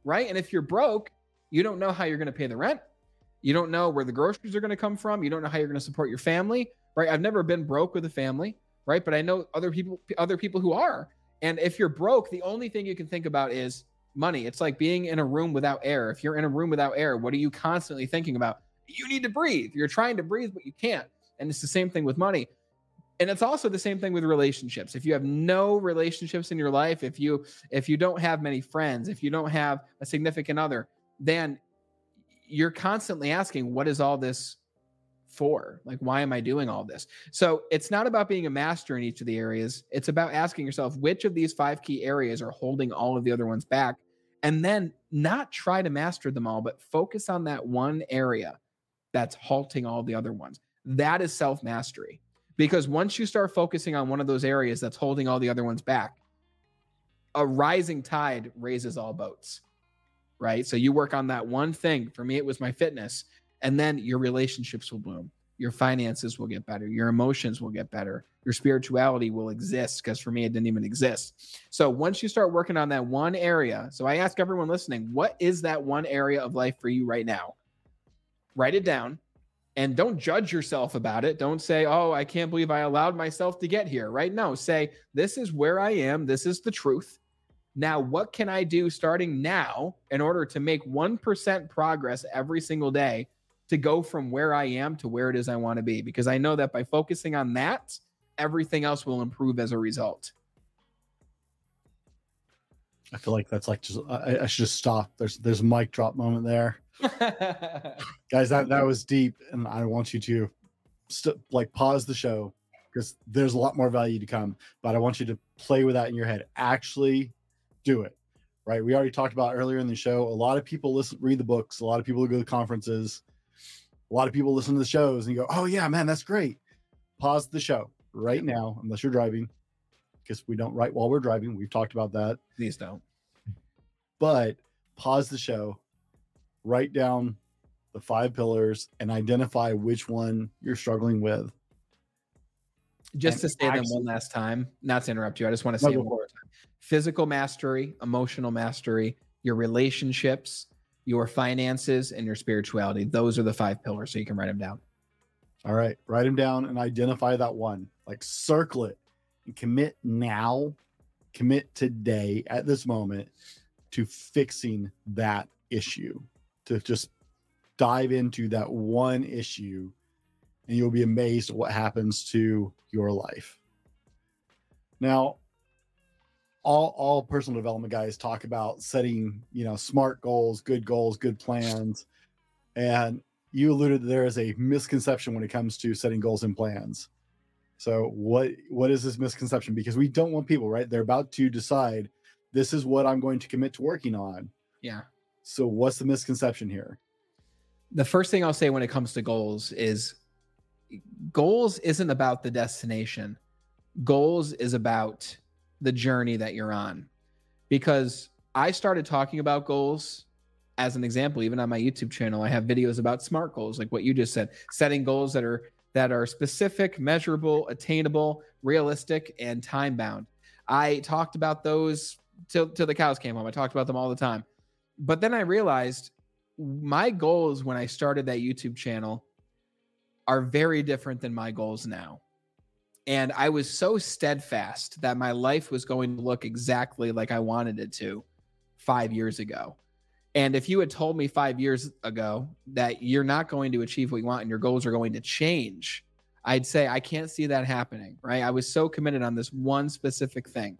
right? And if you're broke, you don't know how you're going to pay the rent. You don't know where the groceries are going to come from. You don't know how you're going to support your family, right? I've never been broke with a family, right? But I know other people other people who are. And if you're broke, the only thing you can think about is money. It's like being in a room without air. If you're in a room without air, what are you constantly thinking about? You need to breathe. You're trying to breathe, but you can't. And it's the same thing with money. And it's also the same thing with relationships. If you have no relationships in your life, if you if you don't have many friends, if you don't have a significant other, then you're constantly asking, what is all this for? Like, why am I doing all this? So it's not about being a master in each of the areas. It's about asking yourself, which of these five key areas are holding all of the other ones back? And then not try to master them all, but focus on that one area that's halting all the other ones. That is self mastery. Because once you start focusing on one of those areas that's holding all the other ones back, a rising tide raises all boats right? So you work on that one thing. For me, it was my fitness. And then your relationships will bloom. Your finances will get better. Your emotions will get better. Your spirituality will exist because for me, it didn't even exist. So once you start working on that one area, so I ask everyone listening, what is that one area of life for you right now? Write it down and don't judge yourself about it. Don't say, oh, I can't believe I allowed myself to get here, right? No, say, this is where I am. This is the truth. Now, what can I do starting now in order to make 1% progress every single day to go from where I am to where it is I want to be? Because I know that by focusing on that, everything else will improve as a result. I feel like that's like just I, I should just stop. There's there's a mic drop moment there, guys. That that was deep, and I want you to st- like pause the show because there's a lot more value to come. But I want you to play with that in your head. Actually do it. Right. We already talked about earlier in the show. A lot of people listen, read the books. A lot of people go to conferences. A lot of people listen to the shows and you go, "Oh yeah, man, that's great." Pause the show right now, unless you're driving, because we don't write while we're driving. We've talked about that. Please don't. But pause the show. Write down the five pillars and identify which one you're struggling with. Just and to say actually, them one last time, not to interrupt you, I just want to say no, more time. physical mastery, emotional mastery, your relationships, your finances, and your spirituality. Those are the five pillars. So you can write them down. All right. Write them down and identify that one. Like circle it and commit now, commit today at this moment to fixing that issue, to just dive into that one issue, and you'll be amazed at what happens to your life. Now, all all personal development guys talk about setting, you know, smart goals, good goals, good plans. And you alluded there is a misconception when it comes to setting goals and plans. So what what is this misconception? Because we don't want people, right? They're about to decide this is what I'm going to commit to working on. Yeah. So what's the misconception here? The first thing I'll say when it comes to goals is goals isn't about the destination. Goals is about the journey that you're on. Because I started talking about goals as an example, even on my YouTube channel, I have videos about SMART goals, like what you just said, setting goals that are that are specific, measurable, attainable, realistic, and time bound. I talked about those till till the cows came home. I talked about them all the time. But then I realized my goals when I started that YouTube channel are very different than my goals now. And I was so steadfast that my life was going to look exactly like I wanted it to five years ago. And if you had told me five years ago that you're not going to achieve what you want and your goals are going to change, I'd say, I can't see that happening, right? I was so committed on this one specific thing.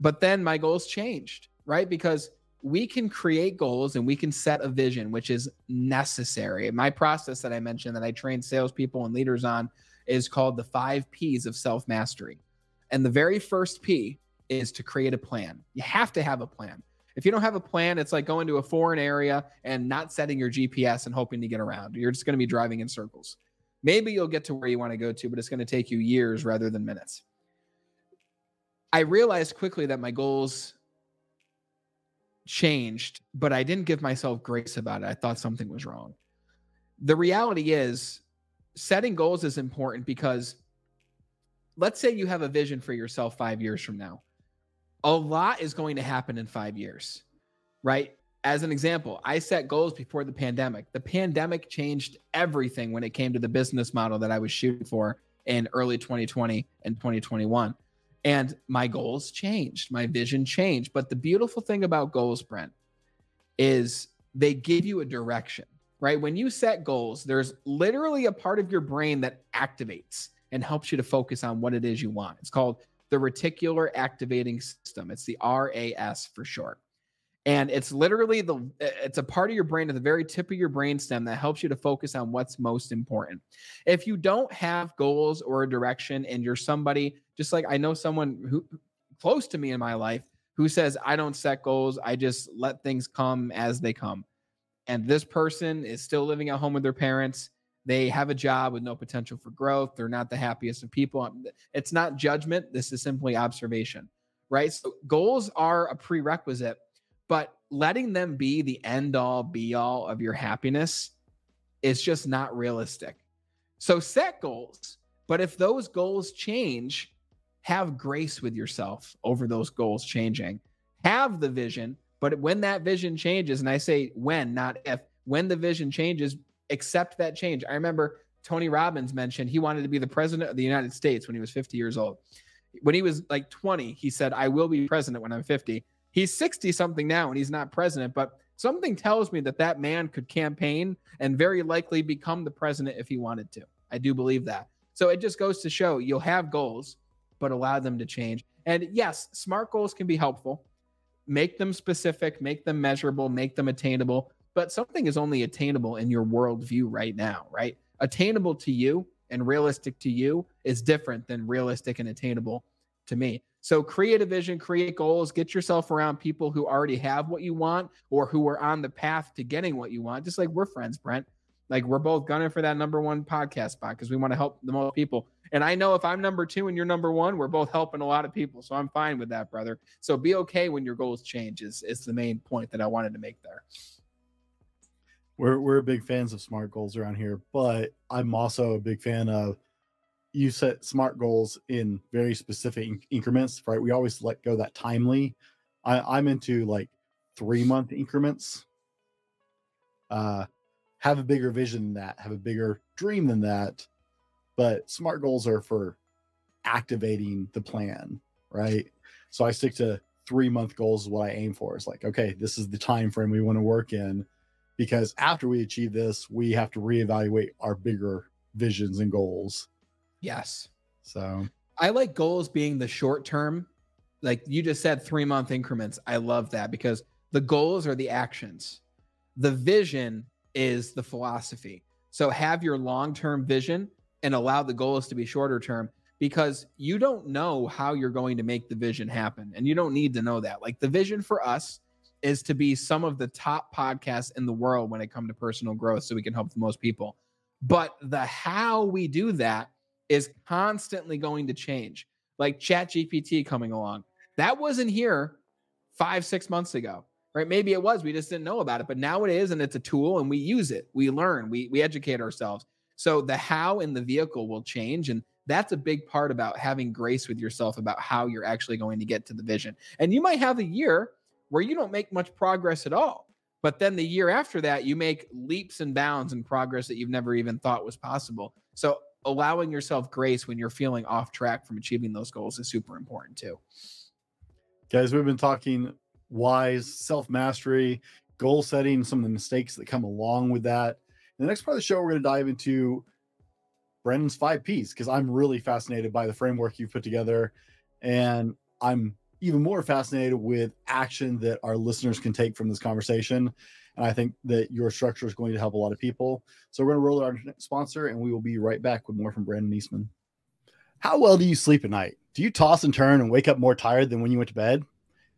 But then my goals changed, right? Because we can create goals and we can set a vision, which is necessary. My process that I mentioned that I train salespeople and leaders on is called the five P's of self mastery. And the very first P is to create a plan. You have to have a plan. If you don't have a plan, it's like going to a foreign area and not setting your GPS and hoping to get around. You're just going to be driving in circles. Maybe you'll get to where you want to go to, but it's going to take you years rather than minutes. I realized quickly that my goals changed, but I didn't give myself grace about it. I thought something was wrong. The reality is, setting goals is important because let's say you have a vision for yourself five years from now. A lot is going to happen in five years, right? As an example, I set goals before the pandemic. The pandemic changed everything when it came to the business model that I was shooting for in early 2020 and 2021. And my goals changed, my vision changed. But the beautiful thing about goals, Brent, is they give you a direction, right? When you set goals, there's literally a part of your brain that activates and helps you to focus on what it is you want. It's called the reticular activating system. It's the RAS for short. And it's literally the it's a part of your brain at the very tip of your brain stem that helps you to focus on what's most important. If you don't have goals or a direction and you're somebody just like I know someone who close to me in my life who says I don't set goals, I just let things come as they come. And this person is still living at home with their parents. They have a job with no potential for growth. They're not the happiest of people. Um, it's not judgment. This is simply observation, right? So goals are a prerequisite but letting them be the end all be all of your happiness is just not realistic. So set goals, but if those goals change, have grace with yourself over those goals changing. Have the vision, but when that vision changes, and I say when, not if, when the vision changes, accept that change. I remember Tony Robbins mentioned he wanted to be the president of the United States when he was 50 years old. When he was like 20, he said, I will be president when I'm 50. He's 60 something now and he's not president, but something tells me that that man could campaign and very likely become the president if he wanted to. I do believe that. So it just goes to show you'll have goals, but allow them to change. And yes, smart goals can be helpful. Make them specific, make them measurable, make them attainable. But something is only attainable in your worldview right now, right? Attainable to you and realistic to you is different than realistic and attainable to me. So create a vision, create goals, get yourself around people who already have what you want or who are on the path to getting what you want. Just like we're friends, Brent. Like we're both gunning for that number one podcast spot because we want to help the most people. And I know if I'm number two and you're number one, we're both helping a lot of people. So I'm fine with that, brother. So be okay when your goals change is, is the main point that I wanted to make there. We're we're big fans of smart goals around here, but I'm also a big fan of you set smart goals in very specific increments, right? We always let go that timely. I, I'm into like three month increments. Uh, have a bigger vision than that, have a bigger dream than that. But smart goals are for activating the plan, right? So I stick to three month goals is what I aim for. It's like, okay, this is the time frame we want to work in because after we achieve this, we have to reevaluate our bigger visions and goals. Yes. So I like goals being the short term. Like you just said, three month increments. I love that because the goals are the actions, the vision is the philosophy. So have your long term vision and allow the goals to be shorter term because you don't know how you're going to make the vision happen. And you don't need to know that. Like the vision for us is to be some of the top podcasts in the world when it comes to personal growth so we can help the most people. But the how we do that is constantly going to change. Like Chat GPT coming along. That wasn't here five, six months ago. Right. Maybe it was. We just didn't know about it. But now it is, and it's a tool and we use it. We learn, we we educate ourselves. So the how in the vehicle will change. And that's a big part about having grace with yourself about how you're actually going to get to the vision. And you might have a year where you don't make much progress at all. But then the year after that, you make leaps and bounds in progress that you've never even thought was possible. So allowing yourself grace when you're feeling off track from achieving those goals is super important too. Guys, we've been talking wise, self mastery, goal setting, some of the mistakes that come along with that. In the next part of the show, we're going to dive into Brandon's five P's because I'm really fascinated by the framework you've put together. And I'm even more fascinated with action that our listeners can take from this conversation. And I think that your structure is going to help a lot of people. So we're going to roll our sponsor and we will be right back with more from Brandon Eastman. How well do you sleep at night? Do you toss and turn and wake up more tired than when you went to bed?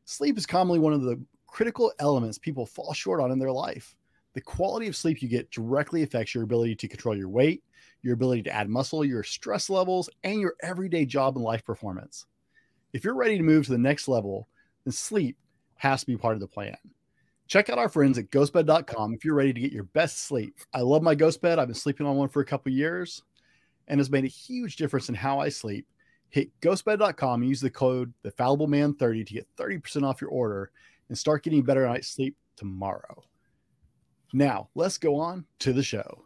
Sleep is commonly one of the critical elements people fall short on in their life. The quality of sleep you get directly affects your ability to control your weight, your ability to add muscle, your stress levels, and your everyday job and life performance. If you're ready to move to the next level, then sleep has to be part of the plan. Check out our friends at ghostbed.com if you're ready to get your best sleep. I love my ghost bed. I've been sleeping on one for a couple years and has made a huge difference in how I sleep. Hit ghostbed.com and use the code the fallible man 30 to get 30% off your order and start getting better night's sleep tomorrow. Now, let's go on to the show.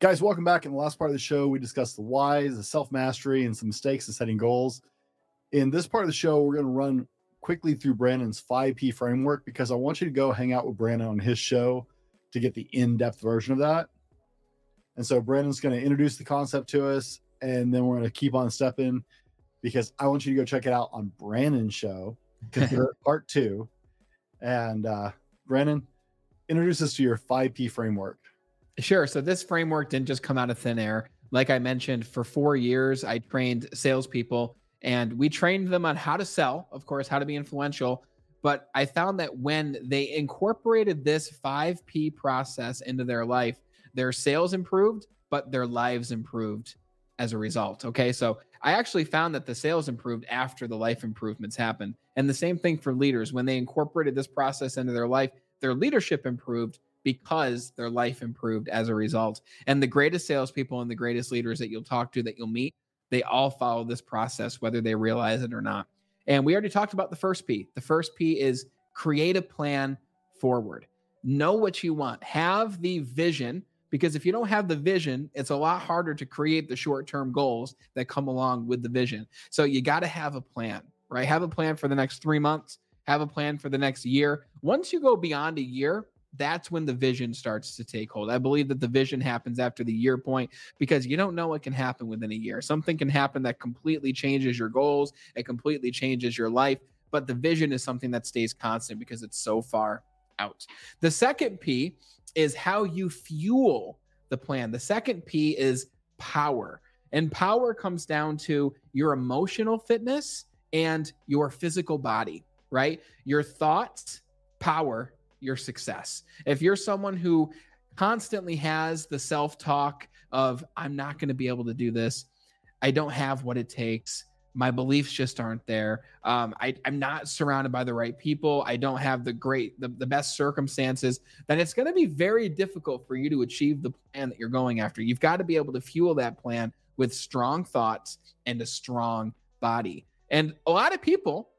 Guys, welcome back. In the last part of the show, we discussed the whys, the self mastery, and some mistakes in setting goals. In this part of the show, we're going to run quickly through Brandon's 5P framework because I want you to go hang out with Brandon on his show to get the in depth version of that. And so Brandon's going to introduce the concept to us, and then we're going to keep on stepping because I want you to go check it out on Brandon's show because they're part two. And uh, Brandon, introduce us to your 5P framework. Sure. So this framework didn't just come out of thin air. Like I mentioned, for four years, I trained salespeople and we trained them on how to sell, of course, how to be influential. But I found that when they incorporated this 5P process into their life, their sales improved, but their lives improved as a result. Okay. So I actually found that the sales improved after the life improvements happened. And the same thing for leaders. When they incorporated this process into their life, their leadership improved because their life improved as a result. And the greatest salespeople and the greatest leaders that you'll talk to, that you'll meet, they all follow this process, whether they realize it or not. And we already talked about the first P. The first P is create a plan forward. Know what you want, have the vision, because if you don't have the vision, it's a lot harder to create the short term goals that come along with the vision. So you got to have a plan, right? Have a plan for the next three months, have a plan for the next year. Once you go beyond a year, that's when the vision starts to take hold. I believe that the vision happens after the year point because you don't know what can happen within a year. Something can happen that completely changes your goals, it completely changes your life, but the vision is something that stays constant because it's so far out. The second P is how you fuel the plan. The second P is power. And power comes down to your emotional fitness and your physical body, right? Your thoughts, power, your success. If you're someone who constantly has the self talk of, I'm not going to be able to do this, I don't have what it takes, my beliefs just aren't there. Um, I, am not surrounded by the right people. I don't have the great, the, the best circumstances. Then it's going to be very difficult for you to achieve the plan that you're going after. You've got to be able to fuel that plan with strong thoughts and a strong body. And a lot of people,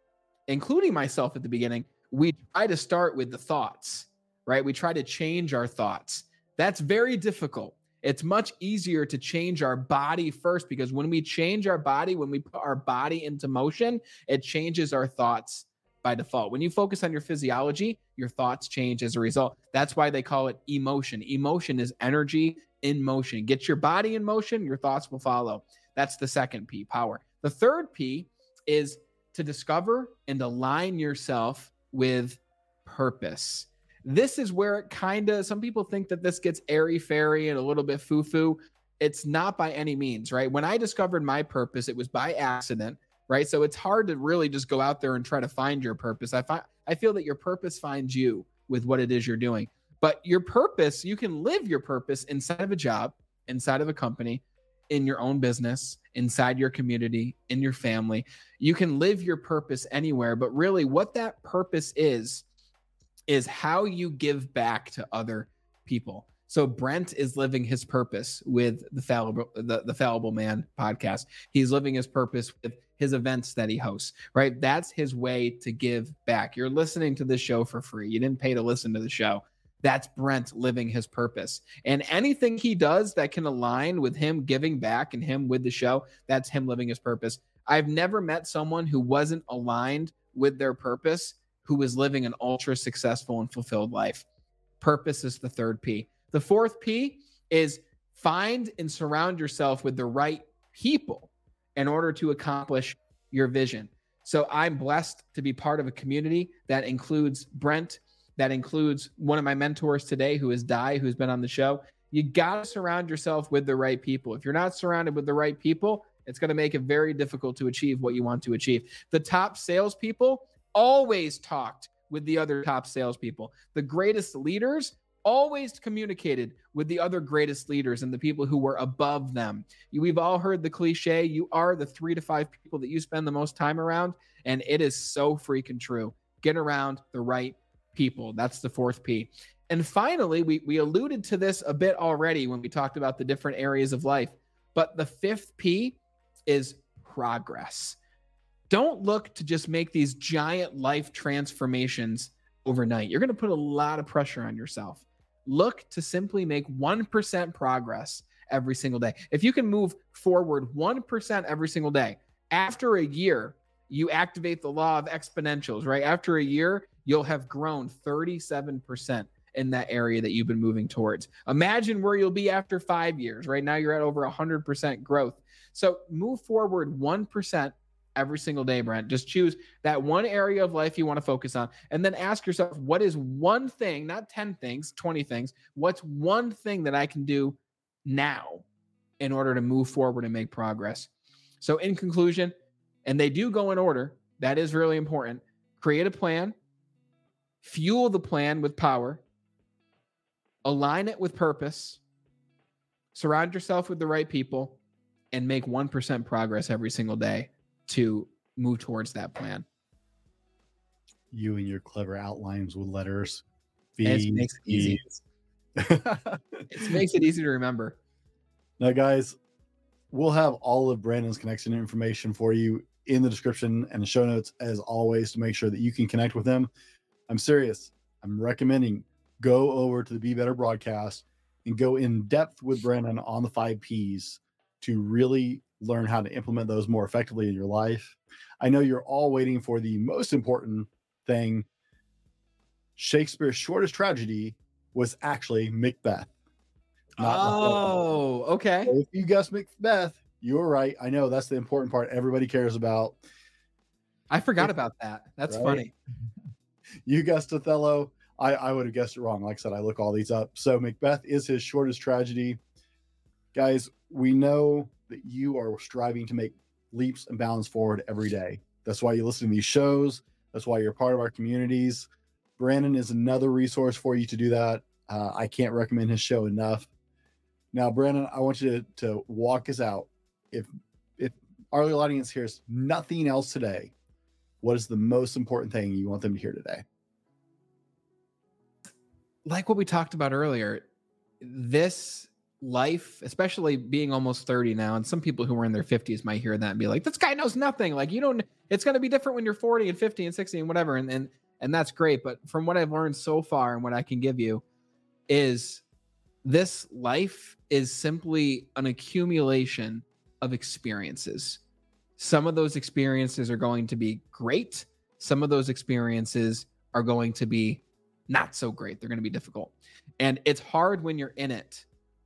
including myself at the beginning, we try to start with the thoughts, right? We try to change our thoughts. That's very difficult it's much easier to change our body first because when we change our body, when we put our body into motion, it changes our thoughts by default. When you focus on your physiology, your thoughts change as a result. That's why they call it emotion. Emotion is energy in motion. Get your body in motion, your thoughts will follow. That's the second P, power. The third P is to discover and align yourself with purpose. This is where it kind of, some people think that this gets airy fairy and a little bit foo foo. It's not by any means, right? When I discovered my purpose, it was by accident, right? So it's hard to really just go out there and try to find your purpose. I find, I feel that your purpose finds you with what it is you're doing. But your purpose, you can live your purpose inside of a job, inside of a company, in your own business, inside your community, in your family. You can live your purpose anywhere, but really what that purpose is is how you give back to other people. So Brent is living his purpose with the fallible the, the fallible man podcast. He's living his purpose with his events that he hosts, right? That's his way to give back. You're listening to this show for free. You didn't pay to listen to the show. That's Brent living his purpose. And anything he does that can align with him giving back and him with the show, that's him living his purpose. I've never met someone who wasn't aligned with their purpose who is living an ultra successful and fulfilled life. Purpose is the third P. The fourth P is find and surround yourself with the right people in order to accomplish your vision. So I'm blessed to be part of a community that includes Brent, that includes one of my mentors today, who is Dai, who's been on the show. You got to surround yourself with the right people. If you're not surrounded with the right people, it's going to make it very difficult to achieve what you want to achieve. The top salespeople always talked with the other top salespeople. The greatest leaders always communicated with the other greatest leaders and the people who were above them. We've all heard the cliche you are the three to five people that you spend the most time around. And it is so freaking true. Get around the right people. That's the fourth P. And finally, we, we alluded to this a bit already when we talked about the different areas of life. But the fifth P is progress don't look to just make these giant life transformations overnight. You're going to put a lot of pressure on yourself. Look to simply make 1% progress every single day. If you can move forward 1% every single day, after a year, you activate the law of exponentials, right? After a year, you'll have grown 37% in that area that you've been moving towards. Imagine where you'll be after five years. Right now, you're at over 100% growth. So move forward 1% every single day, Brent. Just choose that one area of life you want to focus on and then ask yourself, what is one thing, not 10 things, 20 things, what's one thing that I can do now in order to move forward and make progress? So, in conclusion, and they do go in order, that is really important. Create a plan, fuel the plan with power, align it with purpose, surround yourself with the right people, and make 1% progress every single day to move towards that plan. You and your clever outlines with letters. it makes it easy. it makes it easy to remember. Now, guys, we'll have all of Brandon's connection information for you in the description and the show notes, as always, to make sure that you can connect with him. I'm serious. I'm recommending go over to the Be Better broadcast and go in depth with Brandon on the five P's to really learn how to implement those more effectively in your life. I know you're all waiting for the most important thing. Shakespeare's shortest tragedy was actually Macbeth. oh, okay. So if you guessed Macbeth, you were right. I know that's the important part everybody cares about. I forgot about that. That's right? funny. you guessed Othello. I, I would have guessed it wrong. Like I said, I look all these up. So Macbeth is his shortest tragedy. Guys, we know that you are striving to make leaps and bounds forward every day. That's why you listen to these shows. That's why you're part of our communities. Brandon is another resource for you to do that. Uh, I can't recommend his show enough. Now, Brandon, I want you to, to walk us out. If if our little audience hears nothing else today, what is the most important thing you want them to hear today? Like what we talked about earlier, this life, especially being almost 30 now, and some people who are in their 50s might hear that and be like, this guy knows nothing. Like, you don't, it's going to be different when you're 40 and 50 and 60 and whatever. And, and, and that's great. But from what I've learned so far and what I can give you is this life is simply an accumulation of experiences. Some of those experiences are going to be great. Some of those experiences are going to be not so great. They're going to be difficult. And it's hard when you're in it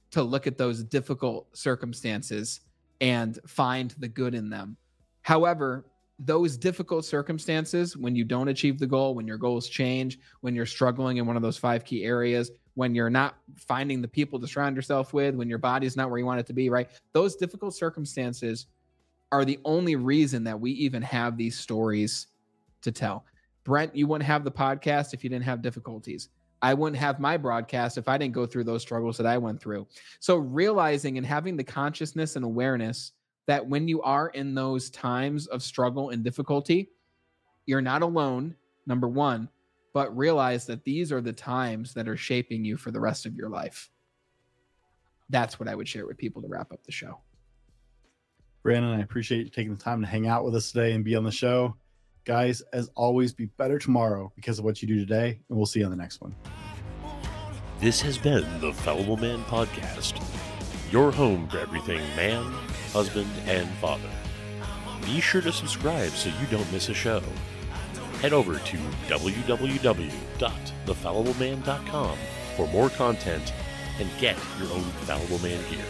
to look at those difficult circumstances and find the good in them. However, those difficult circumstances, when you don't achieve the goal, when your goals change, when you're struggling in one of those five key areas, when you're not finding the people to surround yourself with, when your body's not where you want it to be, right? Those difficult circumstances are the only reason that we even have these stories to tell. Brent, you wouldn't have the podcast if you didn't have difficulties. I wouldn't have my broadcast if I didn't go through those struggles that I went through. So, realizing and having the consciousness and awareness that when you are in those times of struggle and difficulty, you're not alone, number one, but realize that these are the times that are shaping you for the rest of your life. That's what I would share with people to wrap up the show. Brandon, I appreciate you taking the time to hang out with us today and be on the show. Guys, as always, be better tomorrow because of what you do today, and we'll see you on the next one. This has been the Fallible Man Podcast, your home for everything man, husband, and father. Be sure to subscribe so you don't miss a show. Head over to www.thefallibleman.com for more content and get your own Fallible Man gear.